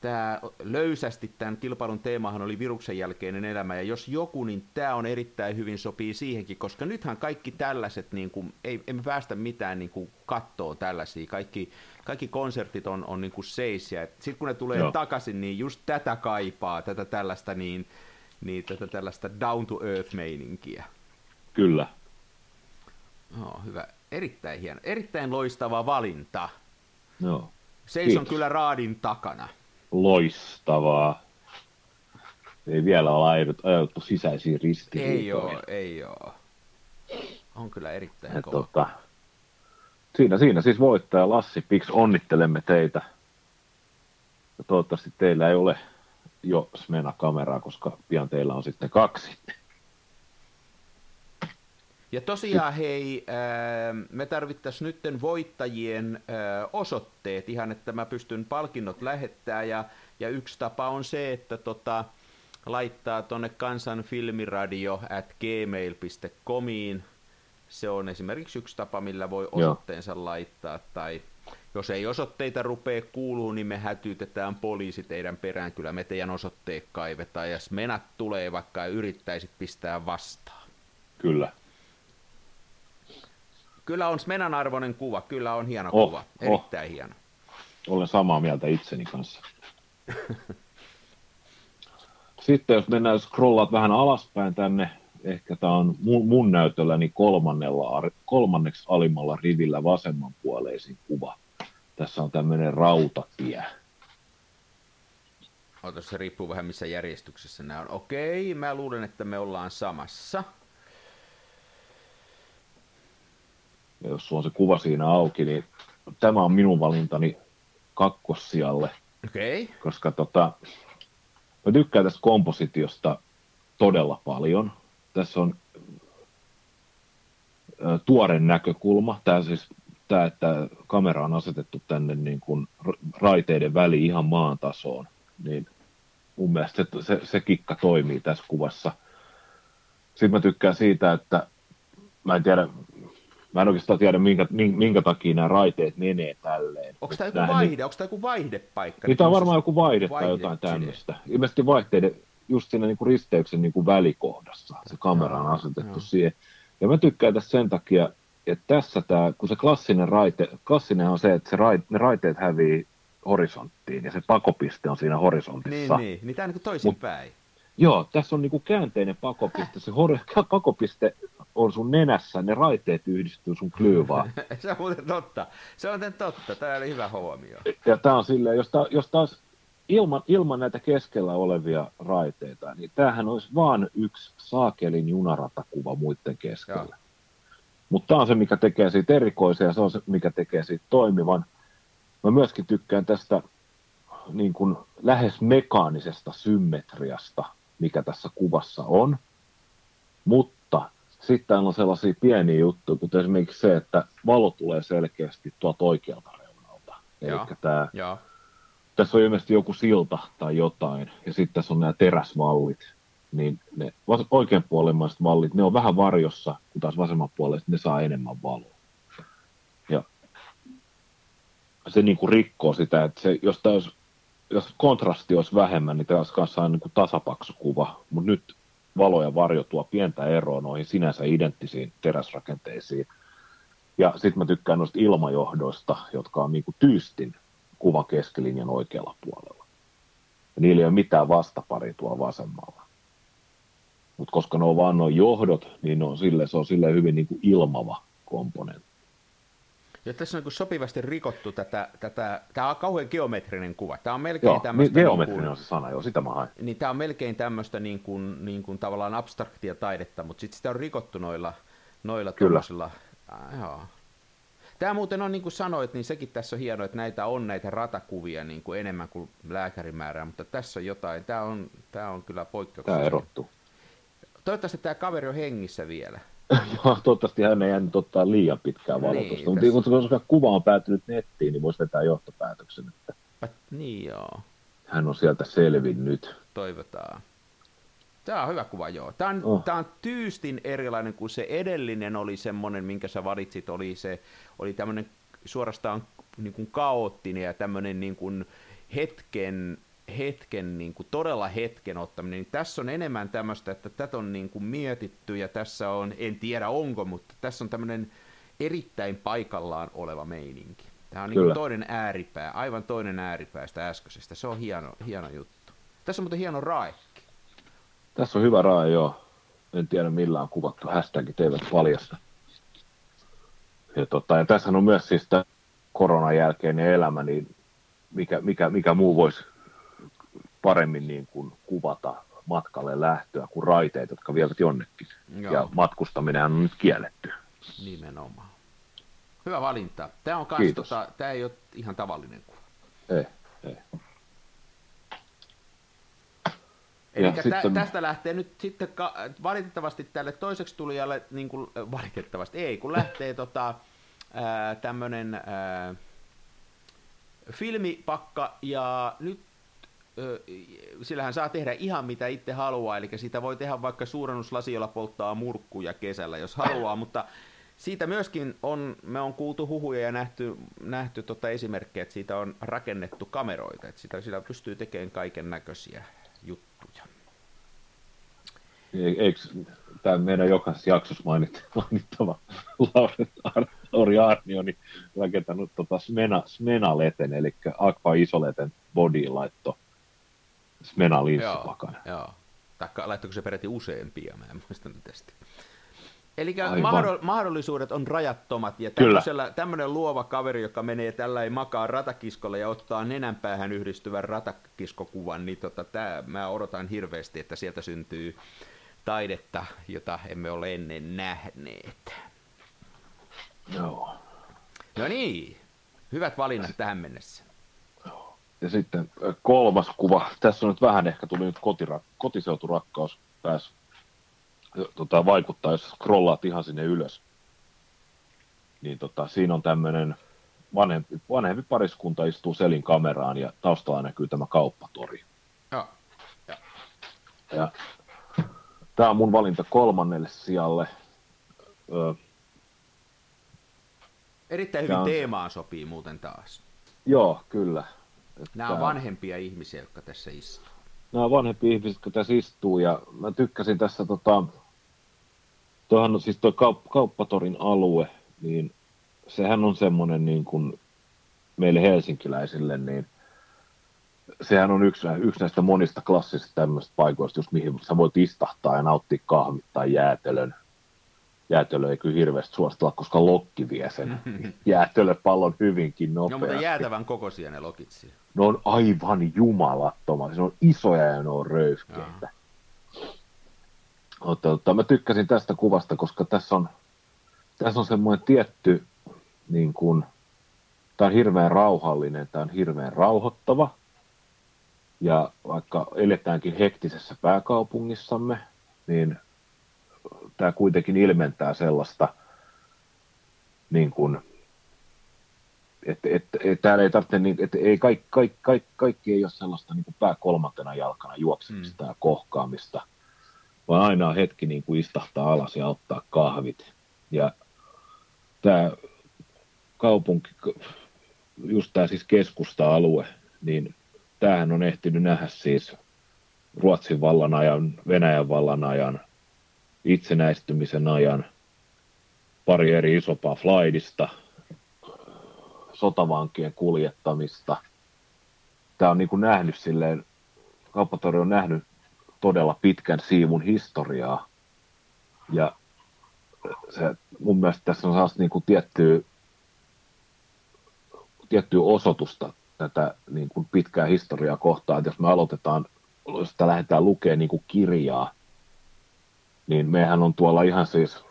tämä löysästi tämän kilpailun teemahan oli viruksen jälkeinen elämä, ja jos joku, niin tämä on erittäin hyvin sopii siihenkin, koska nythän kaikki tällaiset, niin kuin, ei, emme päästä mitään niin kuin, kattoon tällaisia, kaikki, kaikki konsertit on, on niin kuin seis, ja sitten kun ne tulee Joo. Takaisin, niin just tätä kaipaa, tätä tällaista, niin, niin tätä tällaista down to earth meininkiä. Kyllä. Oh, hyvä. Erittäin hieno. Erittäin loistava valinta. Joo. Seison Kiitos. kyllä raadin takana. Loistavaa. Ei vielä ole ajauduttu sisäisiin ristiriitoihin. Ei ole, ei ole. On kyllä erittäin Ja kova. tota, siinä, siinä siis voittaja Lassi Pix, onnittelemme teitä. Ja toivottavasti teillä ei ole jo Smena-kameraa, koska pian teillä on sitten kaksi. Ja tosiaan hei, me tarvittaisiin nytten voittajien osoitteet ihan, että mä pystyn palkinnot lähettää ja, ja yksi tapa on se, että tota, laittaa tonne kansanfilmiradio at gmail.comiin. Se on esimerkiksi yksi tapa, millä voi osoitteensa laittaa tai jos ei osoitteita rupee kuuluu, niin me hätyytetään poliisi teidän perään. Kyllä me teidän osoitteet kaivetaan ja jos menat tulee vaikka yrittäisit pistää vastaan. Kyllä. Kyllä on Smenan arvoinen kuva, kyllä on hieno Oh, kuva, oh. erittäin hieno. Olen samaa mieltä itseni kanssa. Sitten jos mennään, jos scrollaat vähän alaspäin tänne, ehkä tämä on mun, mun näytölläni kolmannella, kolmanneksi alimmalla rivillä vasemmanpuoleisin kuva. Tässä on tämmöinen rautatie. Ota, se riippuu vähän missä järjestyksessä nämä on. Okei, mä luulen, että me ollaan samassa. Ja jos sulla on se kuva siinä auki, niin tämä on minun valintani kakkossijalle, Okei, koska tota, mä tykkään tästä kompositiosta todella paljon. Tässä on ö, tuore näkökulma. Tämä siis tämä, että kamera on asetettu tänne niin kuin raiteiden väliin ihan maan tasoon, niin mun mielestä se, se, se kikka toimii tässä kuvassa. Sitten mä tykkään siitä, että mä en tiedä, mä en oikeastaan tiedä, minkä, min- minkä takia nämä raiteet menee tälleen. onko tämä joku Nämähän vaihde, onko tämä joku vaihdepaikka? niin tämä on Niin varmaan joku vaihde tai vaihde jotain tämmöistä. Ilmeisesti vaihteiden just siinä niin kuin risteyksen niin kuin välikohdassa. Se kamera on asetettu joo. siihen. Ja mä tykkään tästä sen takia, että tässä tämä, kun se klassinen raite, klassinen on se, että se raite, ne raiteet hävii horisonttiin ja se pakopiste on siinä horisontissa. Niin, niin, niin tämä on niin toisinpäin. Joo, tässä on niinku käänteinen pakopiste. Se hor- pakopiste on sun nenässä, ne raiteet yhdistyy sun klyyvaan. se on muuten totta. Se on muuten totta, tämä oli hyvä huomio. Ja tämä on silleen, jos, tää, jos taas ilman, ilman näitä keskellä olevia raiteita, niin tämähän olisi vaan yksi saakelin junaratakuva muiden keskellä. Joo. Mutta tämä on se, mikä tekee siitä erikoisen ja se on se, mikä tekee siitä toimivan. Mä myöskin tykkään tästä niin kuin lähes mekaanisesta symmetriasta, mikä tässä kuvassa on. Mutta sitten on sellaisia pieniä juttuja, kuten esimerkiksi se, että valo tulee selkeästi tuolta oikealta reunalta. Eli Joo. tämä Joo, tässä on ilmeisesti joku silta tai jotain, ja sitten tässä on nämä teräsvallit, niin ne oikeanpuolimaiset vallit, ne on vähän varjossa, kun taas vasemmanpuoleiset ne saa enemmän valoa. Ja se niin kuin rikkoo sitä, että se, jos, olisi, jos kontrasti olisi vähemmän, niin tässä kanssa on niin kuin tasapaksu kuva, mutta nyt valo ja varjo tuo pientä eroa noihin sinänsä identtisiin teräsrakenteisiin. Ja sitten mä tykkään noista ilmajohdoista, jotka on niin kuin tyystin kuvan keskilinjan oikealla puolella. Ja niillä ei ole mitään vastaparia tuolla vasemmalla. Mutta koska ne on vaan nuo johdot, niin ne on sille, se on sille hyvin niin kuin ilmava komponentti. Ja tässä on niin sopivasti rikottu tätä, tätä, tämä on kauhean geometrinen kuva. Tämä on melkein Joo, tämmöistä... niin, geometrinen niin on se sana, joo, sitä mä haen. niin tämä on melkein tämmöistä niin kuin, niin kuin tavallaan abstraktia taidetta, mutta sitten sitä on rikottu noilla, noilla Kyllä. Äh, joo. Tämä muuten on, niin kuin sanoit, niin sekin tässä on hienoa, että näitä on näitä ratakuvia niin kuin enemmän kuin lääkärimäärää, mutta tässä on jotain, tämä on, tämä on kyllä Tämä poikkeuksellinen. erottuu. Toivottavasti tämä kaveri on hengissä vielä. Joo, Toivottavasti hän ei jäänyt ottaa liian pitkää Niin, valotusta. tässä- Mutta koska kuva on päätynyt nettiin, niin voisi vetää johtopäätöksen, että But, niin joo, hän on sieltä selvinnyt. toivotaan. Tämä on hyvä kuva, joo. Tämä on, Oh. tämä on tyystin erilainen kuin se edellinen oli semmoinen, minkä sä valitsit, oli se, oli tämmöinen suorastaan niin kuin kaoottinen ja tämmöinen niin kuin hetken, hetken niin kuin todella hetken ottaminen. Niin tässä on enemmän tämmöistä, että tätä on niin kuin mietitty ja tässä on, en tiedä onko, mutta tässä on tämmöinen erittäin paikallaan oleva meininki. Tämä on niin kuin toinen ääripää, aivan toinen ääripää sitä äskeisestä. Se on hieno, hieno juttu. Tässä on muuten hieno raekki. Tässä on hyvä raaja, joo. En tiedä millä on kuvattu, hashtagit eivät paljasta. Ja, tota, ja tässä on myös siis tämä koronan jälkeinen elämä, niin mikä, mikä, mikä muu voisi paremmin niin kuin kuvata matkalle lähtöä kuin raiteet, jotka vievät jonnekin. Joo. Ja matkustaminen on nyt kielletty. Nimenomaan. Hyvä valinta. Tämä, on kans, tota, tämä ei ole ihan tavallinen kuva. Ei, ei. Eli tä, sitten... tästä lähtee nyt sitten ka- valitettavasti tälle toiseksi tulijalle, niin kuin, valitettavasti ei, kun lähtee tota, tämmöinen filmipakka, ja nyt sillähän saa tehdä ihan mitä itse haluaa, eli siitä voi tehdä vaikka suurennuslasi, jolla polttaa murkkuja kesällä, jos haluaa, mutta siitä myöskin on, me on kuultu huhuja ja nähty, nähty tota esimerkkejä, että siitä on rakennettu kameroita, että sitä, sitä pystyy tekemään kaiken näköisiä juttuja. Eikö tämä meidän jokaisessa jaksossa mainittava Lauri Arnioni rakentanut tota Smena, Smena-leten, eli Aqua Isoleten body laitto Smena linssipakan. Joo, joo. Tai laittoiko se peräti useampia, mä en muista nyt tästä. Eli mahdollisuudet on rajattomat, ja tämmöinen luova kaveri, joka menee tällä ei makaa ratakiskolla ja ottaa nenänpäähän yhdistyvän ratakiskokuvan, niin tota, tää, mä odotan hirveästi, että sieltä syntyy taidetta, jota emme ole ennen nähneet. Joo. No niin, hyvät valinnat tähän mennessä. Ja sitten kolmas kuva. Tässä on nyt vähän ehkä tuli nyt kotirak- kotiseuturakkaus pääs tota, vaikuttaa, jos scrollaat ihan sinne ylös. Niin tota, siinä on tämmöinen vanhempi, vanhempi pariskunta istuu selin kameraan ja taustalla näkyy tämä kauppatori. Ja, ja. ja tämä on mun valinta kolmannelle sijalle. Öö, Erittäin hyvin on... teemaan sopii muuten taas. Joo, kyllä. Että... Nämä on vanhempia ihmisiä, jotka tässä istuu. Nämä on vanhempia ihmisiä, jotka tässä istuu, ja mä tykkäsin tässä, tota, tuohan on siis tuo kaup- kauppatorin alue, niin sehän on semmoinen niin kuin meille helsinkiläisille, niin sehän on yksi, yksi näistä monista klassisista tämmöistä paikoista, just mihin sä voit istahtaa ja nauttia kahvit tai jäätelön jäätelö ei kyllä hirveästi suositella, koska lokki vie sen jäätelöpallon hyvinkin nopeasti. No, mutta jäätävän kokoisia ne lokit siellä. Ne on aivan jumalattomat. Se on isoja ja ne on röyhkeitä. Mutta, mä tykkäsin tästä kuvasta, koska tässä on, tässä on semmoinen tietty, niin kuin, tämä on hirveän rauhallinen, tämä on hirveän rauhoittava. Ja vaikka eletäänkin hektisessä pääkaupungissamme, niin tämä kuitenkin ilmentää sellaista, niin kuin, että et, et, täällä ei tarvitse, niin, että ei kaikki, kaikki, kaikki, kaikki ei ole sellaista niin kuin pää kolmantena jalkana juoksemista mm. ja kohkaamista, vaan aina on hetki niin kuin istahtaa alas ja ottaa kahvit. Ja tämä kaupunki, just tämä siis keskusta-alue, niin tämähän on ehtinyt nähdä siis Ruotsin vallan ajan, Venäjän vallan ajan, itsenäistymisen ajan pari eri isompaa flightista, sotavankien kuljettamista. Tämä on niin kuin nähnyt silleen, kauppatori on nähnyt todella pitkän siivun historiaa. Ja se, mun mielestä tässä on sellaista niin kuin tiettyä, tiettyä osoitusta tätä niin kuin pitkää historiaa kohtaan, että jos me aloitetaan, jos sitä lähdetään lukemaan niin kuin kirjaa, niin mehän on tuolla ihan siis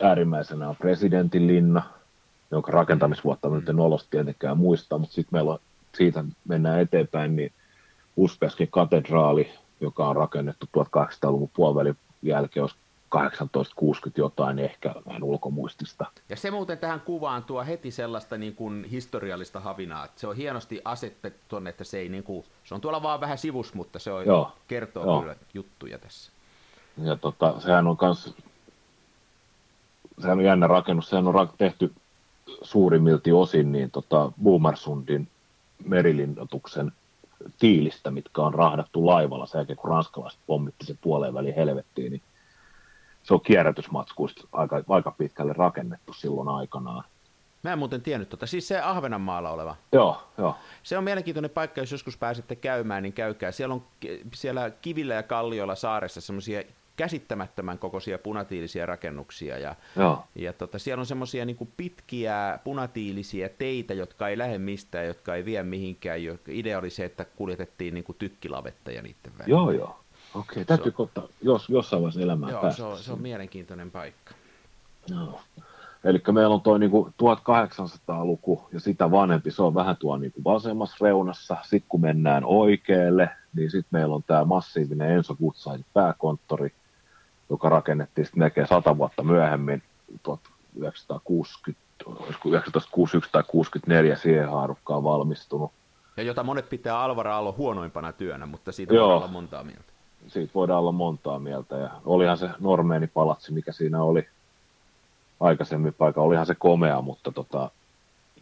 äärimmäisenä on presidentin linna, jonka rakentamisvuotta nyt en olosta tietenkään muista, mutta sitten meillä on, siitä mennään eteenpäin, niin Uspeskin katedraali, joka on rakennettu 1800-luvun puolivälin jälkeen, olisi 1860 jotain ehkä vähän ulkomuistista. Ja se muuten tähän kuvaan tuo heti sellaista niin kuin historiallista havinaa, että se on hienosti asetettu tuonne, että se ei niin kuin, se on tuolla vaan vähän sivus, mutta se on, Joo. kertoo Joo. kyllä juttuja tässä. Ja tota, sehän on kans, sehän on jännä rakennus, sehän on tehty suurimmilti osin niin tota Boomersundin merilinnoituksen tiilistä, mitkä on rahdattu laivalla sen jälkeen, kun ranskalaiset pommitti se puoleen väliin helvettiin, niin se on kierrätysmatskuista aika, aika pitkälle rakennettu silloin aikanaan. Mä en muuten tiennyt tota. Siis se Ahvenanmaalla oleva. Joo, joo. Se on mielenkiintoinen paikka, jos joskus pääsette käymään, niin käykää. Siellä on siellä kivillä ja kallioilla saaressa semmoisia käsittämättömän kokoisia punatiilisia rakennuksia. Ja, Joo. ja tota, siellä on semmoisia niin pitkiä punatiilisia teitä, jotka ei lähde mistään, jotka ei vie mihinkään. Idea oli se, että kuljetettiin niin kuin tykkilavetta ja niiden välillä. Joo, joo. Okei, täytyy ottaa jos, jossain vaiheessa elämää Joo, päästä. se on, se on mielenkiintoinen paikka. Joo. Eli meillä on tuo niinku 1800-luku ja sitä vanhempi, se on vähän tuo niinku vasemmassa reunassa. Sitten kun mennään oikealle, niin sitten meillä on tämä massiivinen Enso Gutsain pääkonttori, joka rakennettiin sitten melkein sata vuotta myöhemmin, 1960, 1961 tai 64 siihen haarukkaan valmistunut. Ja jota monet pitää Alvara Aallon huonoimpana työnä, mutta siitä Joo. voi olla montaa mieltä. Siitä voidaan olla montaa mieltä. Ja olihan se normeeni palatsi, mikä siinä oli aikaisemmin paikka, olihan se komea, mutta tota,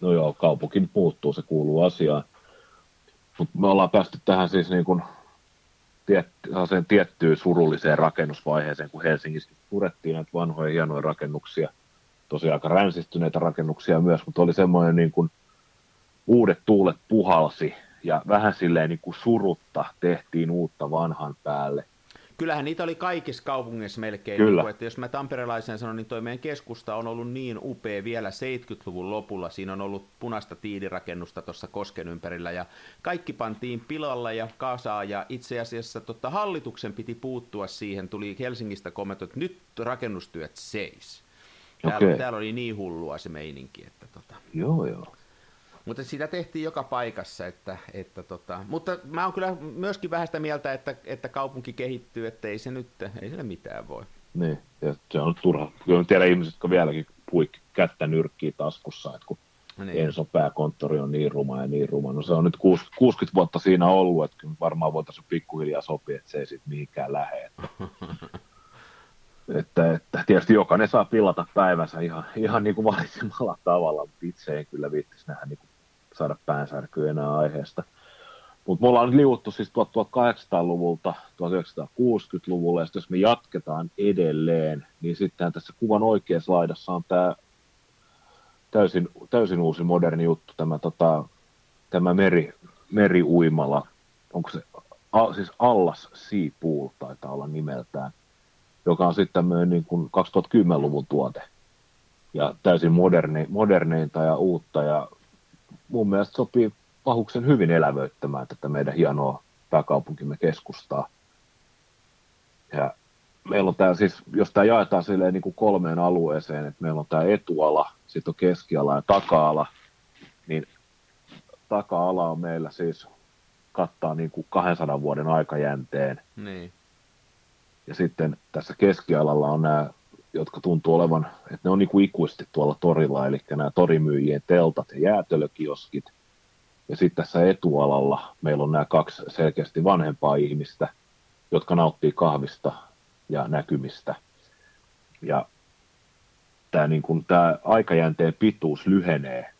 no joo, kaupunki muuttuu, se kuuluu asiaan. Mutta me ollaan päästy tähän siis niin kuin tiet, tiettyyn surulliseen rakennusvaiheeseen, kun Helsingissä purettiin näitä vanhoja hienoja rakennuksia, tosiaan aika ränsistyneitä rakennuksia myös, mutta oli semmoinen niin kuin uudet tuulet puhalsi ja vähän silleen niin kuin surutta tehtiin uutta vanhan päälle. Kyllähän niitä oli kaikissa kaupungeissa melkein. Kyllä. Niin kuin, että jos mä tamperelaisen sanon, niin toi meidän keskusta on ollut niin upea vielä 70-luvun lopulla. Siinä on ollut punaista tiilirakennusta tuossa Kosken ympärillä ja kaikki pantiin pilalla ja kasaa ja itse asiassa tota, hallituksen piti puuttua siihen. Tuli Helsingistä kommentti, että nyt rakennustyöt seis. Täällä, Okei. täällä oli niin hullua se meininki, että tota, Joo, joo. Mutta sitä tehtiin joka paikassa, että, että tota, mutta mä oon kyllä myöskin vähän sitä mieltä, että, että kaupunki kehittyy, että ei se nyt, ei sille mitään voi. Niin, ja se on turha. Kyllä mä tiedän ihmiset, jotka vieläkin puikki kättä nyrkkii taskussa, että kun Niin. Enso pääkonttori on niin ruma ja niin ruma. No se on nyt kuus- 60 vuotta siinä ollut, että kyllä varmaan voitaisiin pikkuhiljaa sopia, että se ei sitten mihinkään lähde. Että, että, että, tietysti jokainen saa pilata päivänsä ihan, ihan niin kuin valitsemalla tavalla, mutta itse en kyllä viittisi nähdä niin saada päänsärkyä enää aiheesta. Mutta me ollaan nyt liuuttu siis 1800-luvulta 1960-luvulle, ja jos me jatketaan edelleen, niin sitten tässä kuvan oikeassa laidassa on tämä täysin, täysin uusi moderni juttu, tämä, tota, tämä meri, meriuimala, onko se, a, siis Allas Sea Pool taitaa olla nimeltään, joka on sitten tämmöinen niin kuin 2010-luvun tuote, ja täysin moderni, moderneinta ja uutta, ja mun mielestä sopii pahuksen hyvin elävöittämään tätä meidän hienoa pääkaupunkimme keskustaa. Ja meillä on tämä siis, jos tämä jaetaan silleen niin kuin kolmeen alueeseen, että meillä on tämä etuala, sitten on keskiala ja taka-ala, niin taka-ala on meillä siis kattaa niin kuin 200 vuoden aikajänteen. Niin. Ja sitten tässä keskialalla on nämä, jotka tuntuu olevan, että ne on niin kuin ikuisesti tuolla torilla, eli nämä torimyyjien teltat ja jäätelökioskit. Ja sitten tässä etualalla meillä on nämä kaksi selkeästi vanhempaa ihmistä, jotka nauttii kahvista ja näkymistä. Ja tämä, niin kuin, tämä aikajänteen pituus lyhenee,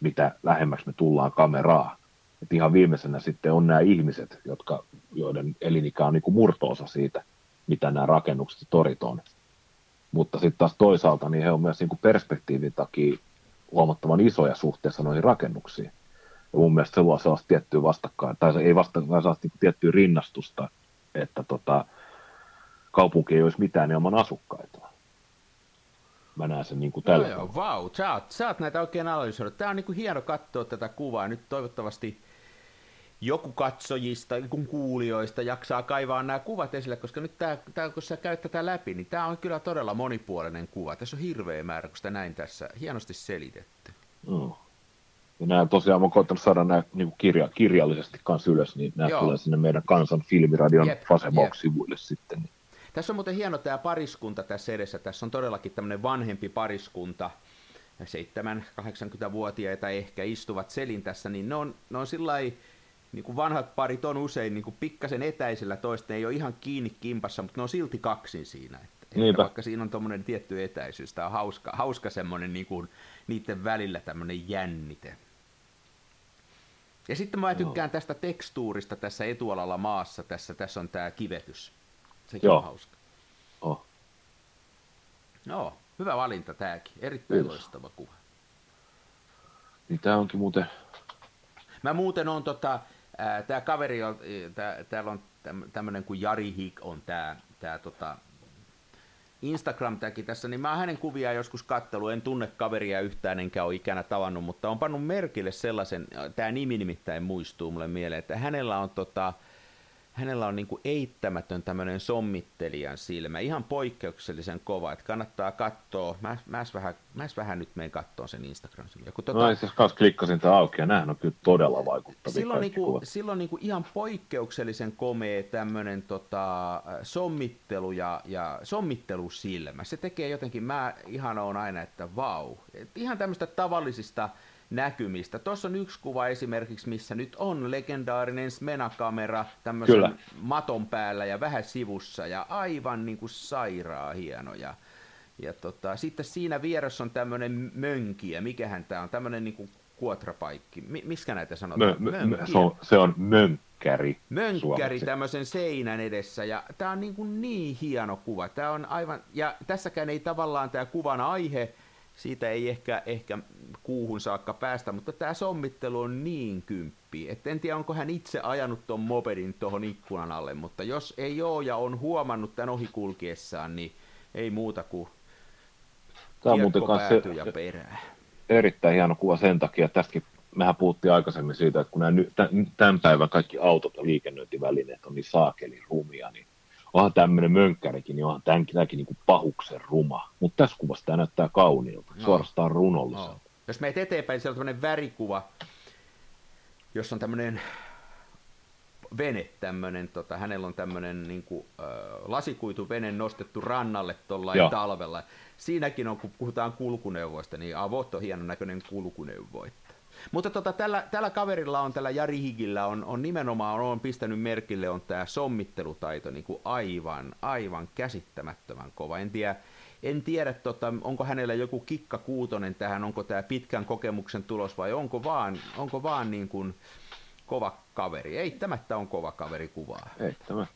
mitä lähemmäksi me tullaan kameraa. Et ihan viimeisenä sitten on nämä ihmiset, jotka, joiden elinikä on niin kuin murtoosa siitä, mitä nämä rakennukset ja torit on. Mutta sitten taas toisaalta niin he on myös niin kuin perspektiivin takia huomattavan isoja suhteessa noihin rakennuksiin. Ja mun mielestä se luo sellaista tiettyä vastakkain, tai se ei vastakkain, sellaista niin tiettyä rinnastusta, että tota, kaupunki ei olisi mitään ilman asukkaita. Mä näen sen niin kuin tällä Joo, joo, vau, sä oot, sä oot näitä oikein analysoinut. Tää on niinku hieno katsoa tätä kuvaa. Nyt toivottavasti joku katsojista, kun kuulijoista jaksaa kaivaa nämä kuvat esille, koska nyt tää, tää, kun sä käyt tätä läpi, niin tämä on kyllä todella monipuolinen kuva. Tässä on hirveä määrä, kun sitä näin tässä. Hienosti selitetty. Joo. Ja nämä tosiaan, mä koittanut saada nämä niin kuin kirja, kirjallisesti kanssa ylös, niin nämä Joo. tulee sinne meidän kansan filmiradion Facebook-sivuille sitten. Niin. Tässä on muuten hieno tämä pariskunta tässä edessä. Tässä on todellakin tämmöinen vanhempi pariskunta, 7-80-vuotiaita ehkä istuvat selin tässä, niin ne on, ne on sillä niin kuin vanhat parit on usein niin kuin pikkasen etäisellä toista, ne ei ole ihan kiinni kimpassa, mutta ne on silti kaksin siinä. Että, että Niinpä. vaikka siinä on tuommoinen tietty etäisyys, tämä on hauska, hauska semmoinen niin kuin, niiden välillä tämmöinen jännite. Ja sitten mä tykkään tästä tekstuurista tässä etualalla maassa, tässä, tässä on tämä kivetys. Sekin Joo. on hauska. Oh. Joo, hyvä valinta tämäkin. Erittäin Kiitos. loistava kuva. Niin tämä onkin muuten, Mä muuten on tota, tää kaveri, on, tää, täällä on täm- tämmönen kuin Jari Hik on tää, tää tota, instagram täki tässä, niin mä oon hänen kuviaan joskus kattelu, en tunne kaveria yhtään enkä ole ikänä tavannut, mutta on pannut merkille sellaisen, tämä nimi nimittäin muistuu mulle mieleen, että hänellä on tota, hänellä on niin kuin eittämätön tämmöinen sommittelijan silmä, ihan poikkeuksellisen kova, että kannattaa katsoa, mä, mä, vähän, mä vähän nyt menen katsoa sen instagram Kun tota, no siis kanssa klikkasin tämän auki ja nämähän on kyllä todella vaikuttavia Silloin, niin kuin, silloin niin kuin ihan poikkeuksellisen komea tämmöinen tota, sommittelu ja, ja sommittelusilmä, se tekee jotenkin, mä ihan on aina, että vau, ihan tämmöistä tavallisista näkymistä. Tuossa on yksi kuva esimerkiksi, missä nyt on legendaarinen Smena-kamera tämmöisen Kyllä. maton päällä ja vähän sivussa ja aivan niin kuin sairaa hieno. Ja, ja tota, sitten siinä vieressä on tämmöinen mönkiä, mikähän tämä on, tämmöinen niin kuin kuotrapaikki. M- miskä näitä sanotaan? Mö, mö, se, on, se on mönkkäri. Mönkkäri suomeksi. tämmöisen seinän edessä ja tämä on niin, kuin niin hieno kuva. Tämä on aivan, ja tässäkään ei tavallaan tämä kuvan aihe, siitä ei ehkä, ehkä kuuhun saakka päästä, mutta tämä sommittelu on niin kymppi, että en tiedä onko hän itse ajanut tuon mopedin tuohon ikkunan alle, mutta jos ei ole ja on huomannut tämän ohikulkiessaan, niin ei muuta kuin Tämä on muuten kanssa ja perää. erittäin hieno kuva sen takia, tästäkin mehän puhuttiin aikaisemmin siitä, että kun nämä, tämän päivän kaikki autot ja liikennöintivälineet on niin saakeli rumia, niin onhan tämmöinen mönkkärikin, niin onhan tämänkin, niin kuin pahuksen ruma. Mutta tässä kuvassa tämä näyttää kauniilta, no. suorastaan runolliselta. No. Jos meet eteenpäin, siellä on tämmöinen värikuva, jossa on tämmöinen vene, tämmöinen, tota, hänellä on tämmöinen niin kuin, äh, lasikuituvene nostettu rannalle tuolla talvella. Siinäkin on, kun puhutaan kulkuneuvoista, niin avot on hienon näköinen kulkuneuvo. Että. Mutta tota, tällä, tällä kaverilla on, tällä Jari Higillä on, on nimenomaan, on pistänyt merkille, on tämä sommittelutaito niin kuin aivan, aivan käsittämättömän kova. En tiedä, en tiedä, tota, onko hänellä joku kikka kuutonen tähän, onko tämä pitkän kokemuksen tulos vai onko vaan, onko vaan niin kuin kova kaveri. Eittämättä on kova kaveri kuvaa. Eittämättä.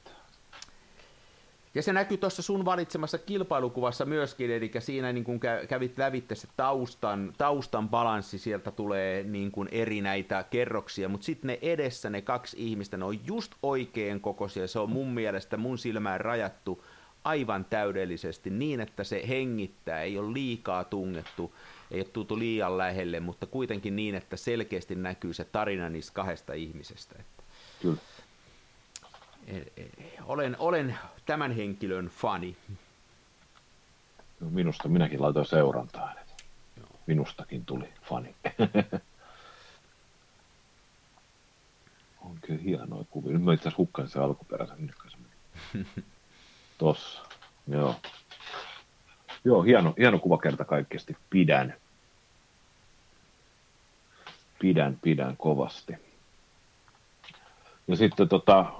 Ja se näkyy tuossa sun valitsemassa kilpailukuvassa myöskin, eli siinä niin kun kävit lävitte se taustan, taustan balanssi, sieltä tulee niin kuin eri näitä kerroksia, mutta sitten ne edessä ne kaksi ihmistä, ne on just oikein kokoisia, se on mun mielestä mun silmään rajattu aivan täydellisesti niin, että se hengittää, ei ole liikaa tungettu, ei ole tultu liian lähelle, mutta kuitenkin niin, että selkeästi näkyy se tarina niistä kahdesta ihmisestä. Kyllä. Olen, olen tämän henkilön fani. No minusta minäkin laitoin seurantaan. Minustakin tuli fani. on kyllä hienoja kuvia. Nyt mä itse asiassa hukkasin sen alkuperäisen. Tossa, joo. Joo, hieno, hieno kuva kerta kaikkesti. Pidän. Pidän, pidän kovasti. Ja sitten tota,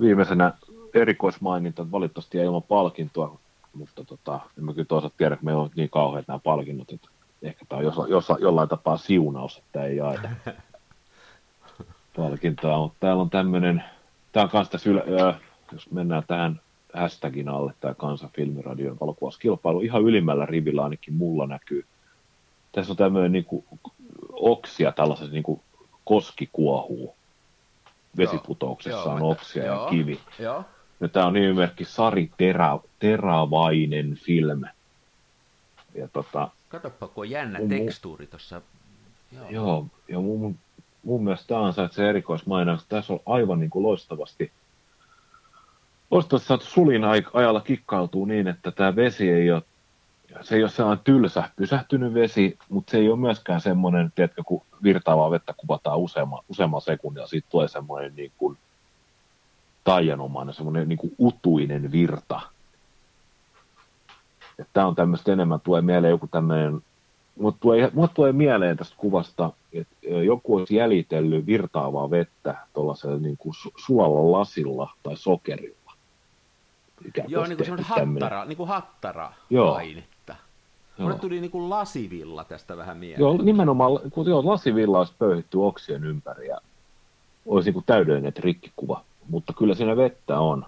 viimeisenä erikoismaininta, valitettavasti ei ilman palkintoa, mutta tota, en mä kyllä toisaalta tiedä, että meillä on niin kauheat nämä palkinnot, että ehkä tämä on jos, jos, jollain tapaa siunaus, että ei jaeta palkintoa, mutta täällä on tämmöinen, tämä on kanssa tässä ylä, jos mennään tähän hashtagin alle tämä Kansan filmiradion valokuvauskilpailu. Ihan ylimmällä rivillä ainakin mulla näkyy. Tässä on tämmöinen niin kuin, oksia, tällaisen niin kuin koskikuohuu. Vesiputouksessa joo, on oksia ja kivi. Joo. Ja tämä on nimimerkki Sari Terä, Terävainen film. Ja tota, Katoppa, kun on jännä mun, tekstuuri tuossa. Joo. joo, ja mun, mun mielestä tämä on se erikoismainaus. Tässä on aivan niin kuin loistavasti – Loistavasti saatu sulin ajalla kikkautuu niin, että tämä vesi ei ole, se ei ole sellainen tylsä, pysähtynyt vesi, mutta se ei ole myöskään semmoinen, tiedätkö, kun virtaavaa vettä kuvataan useamman, useamman sekunnilla, siitä tulee semmoinen niin kuin taianomainen, semmoinen niin kuin utuinen virta. Tämä on tämmöistä enemmän, tulee mieleen joku tämmöinen, mutta tulee, mulle tulee mieleen tästä kuvasta, että joku olisi jäljitellyt virtaavaa vettä tuollaisella niin kuin suolalla lasilla tai sokerilla Joo, niin kuin semmoinen hattara, niin kuin hattara joo. Mulle tuli niin kuin lasivilla tästä vähän mieleen. Joo, nimenomaan, kun joo, lasivilla olisi pöyhitty oksien ympäri ja olisi niin kuin täydellinen trikkikuva. Mutta kyllä siinä vettä on.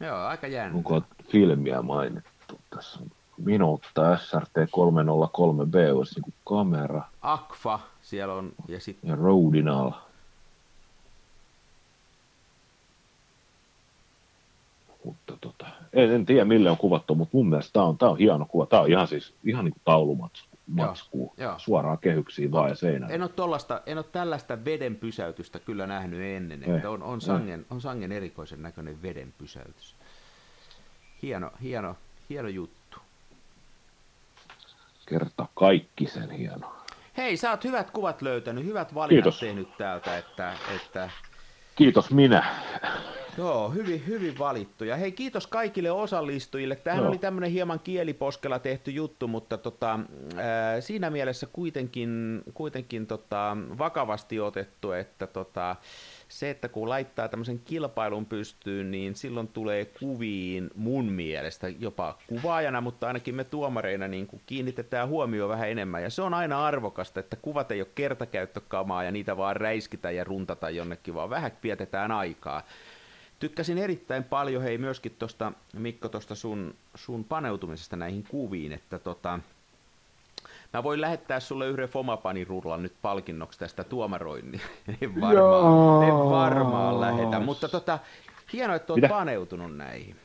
Joo, aika jännä. Onko filmiä mainittu tässä? Minuutta SRT 303B olisi niin kuin kamera. Akfa siellä on. Ja, sit... ja Rodinal. Mutta tota, en, en tiedä mille on kuvattu, mutta mun mielestä tämä on, tää on hieno kuva. Tämä on ihan siis ihan niin kuin taulumatsu. matskuu suoraan kehyksiin vaan ja seinään. En ole, tollasta, en ole tällaista veden pysäytystä kyllä nähnyt ennen, ei, että on, on, sangen, on sangen erikoisen näköinen veden pysäytys. Hieno, hieno, hieno juttu. Kerta kaikki sen hieno. Hei, sä oot hyvät kuvat löytänyt, hyvät valinnat Kiitos. tehnyt täältä, että, että... Kiitos minä. Joo, hyvin, hyvin valittu. Ja hei, kiitos kaikille osallistujille. Tähän Joo. oli tämmöinen hieman kieliposkella tehty juttu, mutta tota, ää, siinä mielessä kuitenkin, kuitenkin tota, vakavasti otettu, että tota, se, että kun laittaa tämmöisen kilpailun pystyyn, niin silloin tulee kuviin mun mielestä jopa kuvaajana, mutta ainakin me tuomareina niin kuin kiinnitetään huomioon vähän enemmän. Ja se on aina arvokasta, että kuvat ei ole kertakäyttökamaa ja niitä vaan räiskitä ja runtata jonnekin, vaan vähän vietetään aikaa. Tykkäsin erittäin paljon, hei myöskin tuosta Mikko tuosta sun, sun paneutumisesta näihin kuviin, että tota, Mä voin lähettää sulle yhden Fomapani-rullan nyt palkinnoksi tästä tuomaroinnin. en varmaan, en varmaan lähetä, mutta tota, hienoa, että oot paneutunut näihin.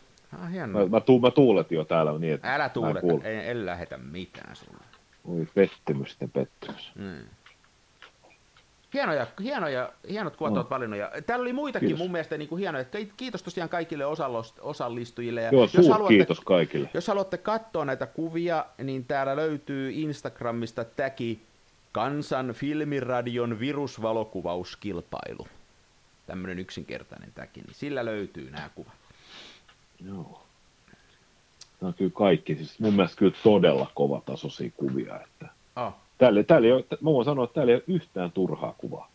Ah, hienoa. Mä, mä, tu, mä tuuletin jo täällä niin, että Älä tuuleta, en, en lähetä mitään sulle. Oi pettymys pettymys. Mm. Hienoja, hienoja, hienot kuvat olet valinnut. Ja täällä oli muitakin kiitos. mun mielestä niin kuin hienoja. Kiitos tosiaan kaikille osallistujille. Ja Joo, jos haluatte, kiitos kaikille. Jos haluatte katsoa näitä kuvia, niin täällä löytyy Instagramista täki Kansan filmiradion virusvalokuvauskilpailu. Tämmöinen yksinkertainen täki, niin sillä löytyy nämä kuvat. Joo. Tämä on kyllä kaikki, siis mun mielestä kyllä todella kovatasoisia kuvia. Että... Oh. Täällä, täällä ei ole, mä voin sanoa, että täällä ei ole yhtään turhaa kuvaa.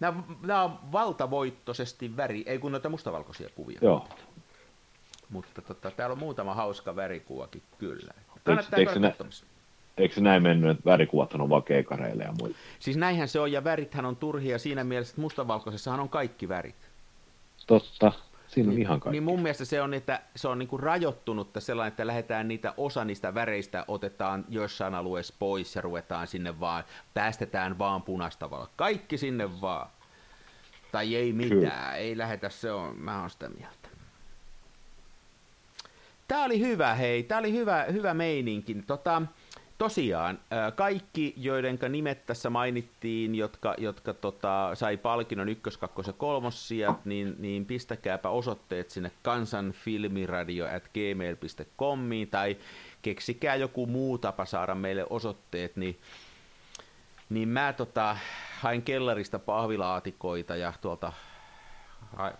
Nämä, nämä on valtavoittoisesti väri, ei kun noita mustavalkoisia kuvia. Joo. Mutta tota, täällä on muutama hauska värikuvakin kyllä. Kannattaa eikö, se näin mennyt, että värikuvat on vaan keikareille ja muille? Siis näinhän se on, ja värithän on turhia siinä mielessä, että mustavalkoisessahan on kaikki värit. Totta. Siinä on niin, ihan kaikki. Niin mun mielestä se on, että se on niinku rajoittunutta sellainen, että lähdetään niitä, osa niistä väreistä otetaan jossain alueessa pois ja ruvetaan sinne vaan, päästetään vaan punaista valoa. Kaikki sinne vaan. Tai ei mitään, Kyllä. ei lähetä, se on, mä oon sitä mieltä. Tää oli hyvä, hei, tää oli hyvä, hyvä meininki. Tota, tosiaan, kaikki, joiden nimet tässä mainittiin, jotka, jotka tota, sai palkinnon ykkös-, kakkos- ja kolmossijat, niin, niin pistäkääpä osoitteet sinne kansanfilmiradio at gmail.comiin tai keksikää joku muu tapa saada meille osoitteet, niin, niin mä tota, hain kellarista pahvilaatikoita ja tuolta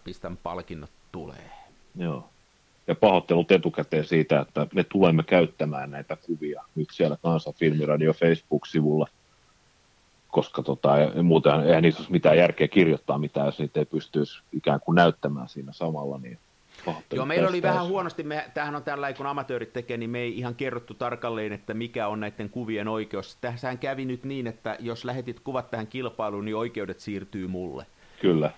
pistän palkinnot tulee. Joo ja pahoittelut etukäteen siitä, että me tulemme käyttämään näitä kuvia nyt siellä Kansan Filmiradio Facebook-sivulla, koska tota, muuten eihän niissä olisi mitään järkeä kirjoittaa mitään, jos niitä ei pystyisi ikään kuin näyttämään siinä samalla, niin Joo, meillä oli vähän huonosti, me, tämähän on tällä kun amatöörit tekee, niin me ei ihan kerrottu tarkalleen, että mikä on näiden kuvien oikeus. Tähän kävi nyt niin, että jos lähetit kuvat tähän kilpailuun, niin oikeudet siirtyy mulle. Kyllä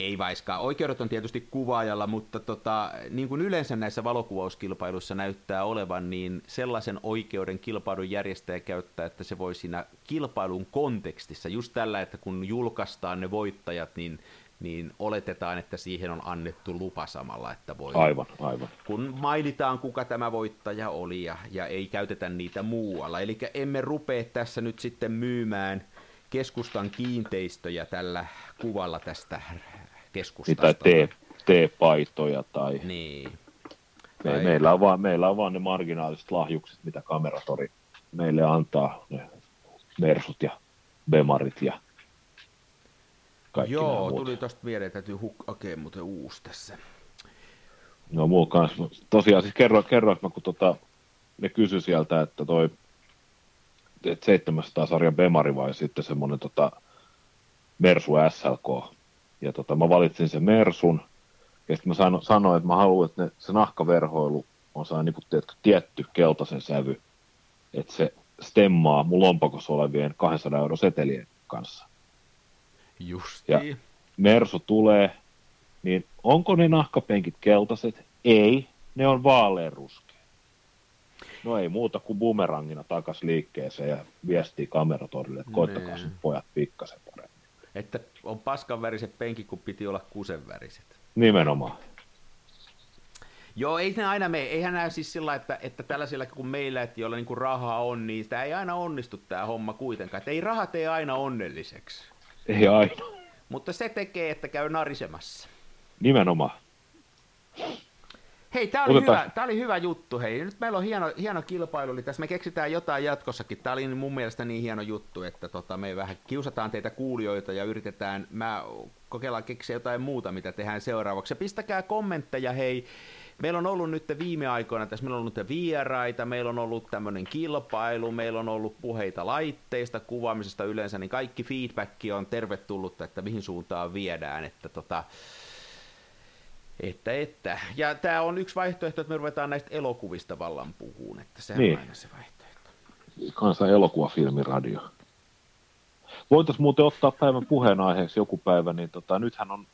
ei vaiskaan. Oikeudet on tietysti kuvaajalla, mutta tota, niin kuin yleensä näissä valokuvauskilpailuissa näyttää olevan, niin sellaisen oikeuden kilpailun järjestäjä käyttää, että se voi siinä kilpailun kontekstissa, just tällä, että kun julkaistaan ne voittajat, niin niin oletetaan, että siihen on annettu lupa samalla, että voi... Aivan, aivan. Kun mainitaan, kuka tämä voittaja oli ja, ja ei käytetä niitä muualla. Eli emme rupea tässä nyt sitten myymään keskustan kiinteistöjä tällä kuvalla tästä keskustasta. Tai tee, teepaitoja tai... Niin. Me, tai... meillä, on vaan, meillä on vaan ne marginaaliset lahjukset, mitä kameratori meille antaa, ne Mersut ja Bemarit ja kaikki Joo, tuli tosta mieleen, täytyy huk- okay, muuten uusi tässä. No muu kanssa. Tosiaan siis kerroin, kerroin että kun tota, ne kysyi sieltä, että toi että 700 sarjan Bemari vai sitten semmoinen tota, Mersu SLK, ja tota, mä valitsin sen Mersun, ja sitten mä sano, sanoin, että mä haluan, että ne, se nahkaverhoilu on saa niin kuin, tietty keltaisen sävy, että se stemmaa mun lompakossa olevien 200 euro setelien kanssa. Justiin. Ja Mersu tulee, niin onko ne nahkapenkit keltaiset? Ei, ne on vaaleanruskea. No ei muuta kuin bumerangina takas liikkeeseen ja viestii kameratorille, että koittakaa sen pojat pikkasen paremmin. Että on paskan väriset penkit, kun piti olla kusen väriset. Nimenomaan. Joo, ei ne aina mene. Eihän nämä siis sillä, että, että tällaisilla kuin meillä, että joilla niin kuin rahaa on, niin sitä ei aina onnistu tämä homma kuitenkaan. Että ei raha tee aina onnelliseksi. Ei aina. Mutta se tekee, että käy narisemassa. Nimenomaan. Hei, tämä oli, Otetaan. hyvä, tää oli hyvä juttu. Hei, nyt meillä on hieno, hieno kilpailu. Eli tässä me keksitään jotain jatkossakin. Tämä oli mun mielestä niin hieno juttu, että tota, me vähän kiusataan teitä kuulijoita ja yritetään, mä kokeillaan keksiä jotain muuta, mitä tehdään seuraavaksi. Ja pistäkää kommentteja, hei. Meillä on ollut nyt viime aikoina, tässä meillä on ollut vieraita, meillä on ollut tämmöinen kilpailu, meillä on ollut puheita laitteista, kuvaamisesta yleensä, niin kaikki feedback on tervetullutta, että mihin suuntaan viedään, että tota, että, että. Ja tämä on yksi vaihtoehto, että me ruvetaan näistä elokuvista vallan puhuun, että se Niin. on aina se vaihtoehto. Kansan elokuvafilmiradio. Voitaisiin muuten ottaa päivän puheenaiheeksi joku päivä, niin tota, nythän on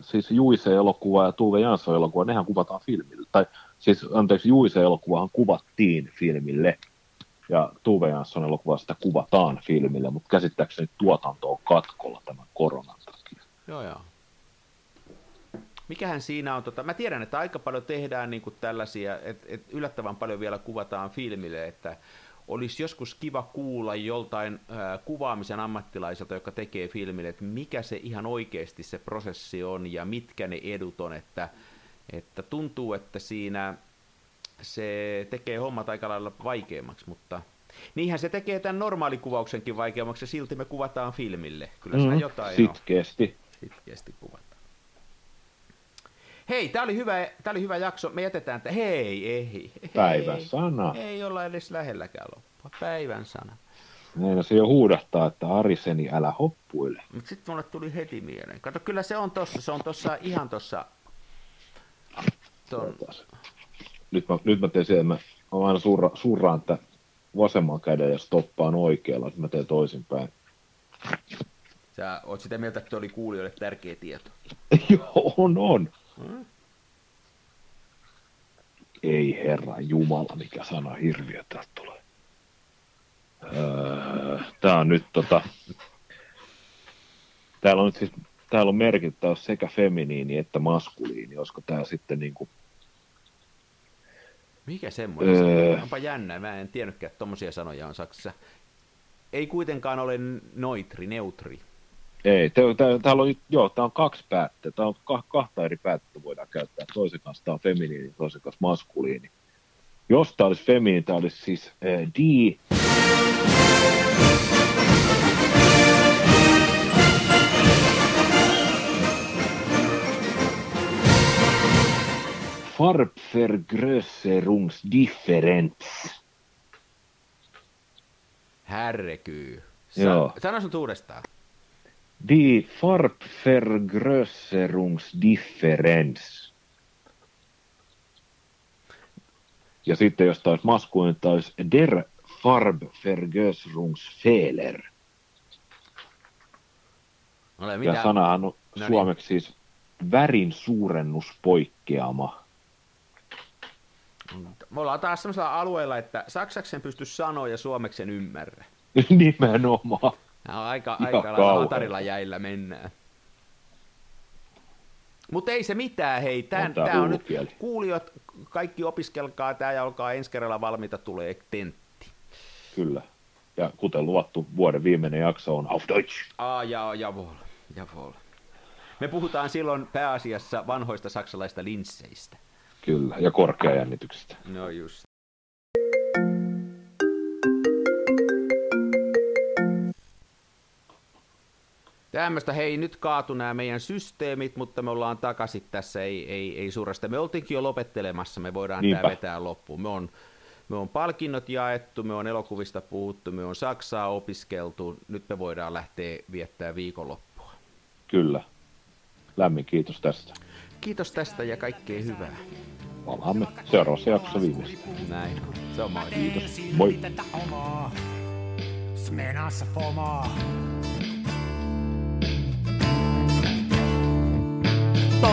siis Juise-elokuva ja Tuve Jansson-elokuva, nehän kuvataan filmille. Tai siis, anteeksi, Juise-elokuvahan kuvattiin filmille ja Tuve Jansson-elokuva sitä kuvataan filmille, mutta käsittääkseni tuotanto on katkolla tämän koronan takia. Joo, joo. Mikähän siinä on, tota, mä tiedän, että aika paljon tehdään niin kuin tällaisia, että et yllättävän paljon vielä kuvataan filmille, että olisi joskus kiva kuulla joltain ää, kuvaamisen ammattilaiselta, joka tekee filmille, että mikä se ihan oikeasti se prosessi on ja mitkä ne edut on, että, että tuntuu, että siinä se tekee hommat aika lailla vaikeammaksi, mutta niinhän se tekee tämän normaalikuvauksenkin vaikeammaksi ja silti me kuvataan filmille. Kyllä siinä jotain on Sitkeästi. sitkeästi kuvataan. Hei, tämä oli, hyvä, tää oli hyvä jakso. Me jätetään, että hei, ei, Päivän sana. Ei olla edes lähelläkään loppua. Päivän sana. Niin, se jo huudahtaa, että Ariseni, älä hoppuile. Mutta sitten mulle tuli heti mieleen. Kato, kyllä se on tossa, se on tossa ihan tossa. Ton, Nyt mä, nyt mä teen sen, mä, mä aina surra, surraan että vasemman käden ja stoppaan oikealla, että mä teen toisinpäin. sä oot sitä mieltä, että oli kuulijoille tärkeä tieto. Joo, on, on. Hmm? Ei herra Jumala, mikä sana hirviö täältä tulee. Öö, tää on nyt tota... Täällä on nyt siis, täällä on merkitty sekä feminiini että maskuliini, olisiko tää sitten niinku, Mikä semmoinen? Öö. Onpa jännä, mä en tiennytkään, että tommosia sanoja on Saksassa. Ei kuitenkaan ole noitri, neutri. Ei, tää, tää, täällä on, joo, tää on kaksi päättä, tää on ka, kahta eri päättä voidaan käyttää, toisen kanssa tää on feminiini, toisen kanssa maskuliini. Jos tää olisi feminiini, tää olisi siis äh, di, Farbvergrößerungsdifferenz. Härrekyy. Joo. Sano sun uudestaan. Die Farbvergrößerungsdifferenz. Ja sitten jos taas maskuliini, taas der Farbvergrößerungsfehler. Ole, Ja sanahan on niin. suomeksi siis värin suurennuspoikkeama. Me ollaan taas sellaisella alueella, että saksaksi pysty sanoa ja suomeksi ymmärrä. Nimenomaan. Nämä on aika, Ihan aika hatarilla jäillä mennään. Mutta ei se mitään, hei. Tää, On tää tää on nyt, kieli. kuulijat, kaikki opiskelkaa tämä ja olkaa ensi kerralla valmiita, tulee tentti. Kyllä. Ja kuten luvattu, vuoden viimeinen jakso on Auf Deutsch. Ah, ja, jawohl, jawohl. Me puhutaan silloin pääasiassa vanhoista saksalaista linsseistä. Kyllä, ja korkeajännityksestä. No just. Tämmöistä, hei nyt kaatu nämä meidän systeemit, mutta me ollaan takaisin tässä, ei, ei, ei suuresta. Me oltiinkin jo lopettelemassa, me voidaan Niinpä. tämä vetää loppuun. Me on, me on palkinnot jaettu, me on elokuvista puhuttu, me on Saksaa opiskeltu, nyt me voidaan lähteä viettää viikonloppua. Kyllä. Lämmin kiitos tästä. Kiitos tästä ja kaikkea hyvää. Palaamme seuraavassa jaksossa viimeistä. Näin, se on moi. Kiitos. Moi. Tätä omaa Smenassa fomaa.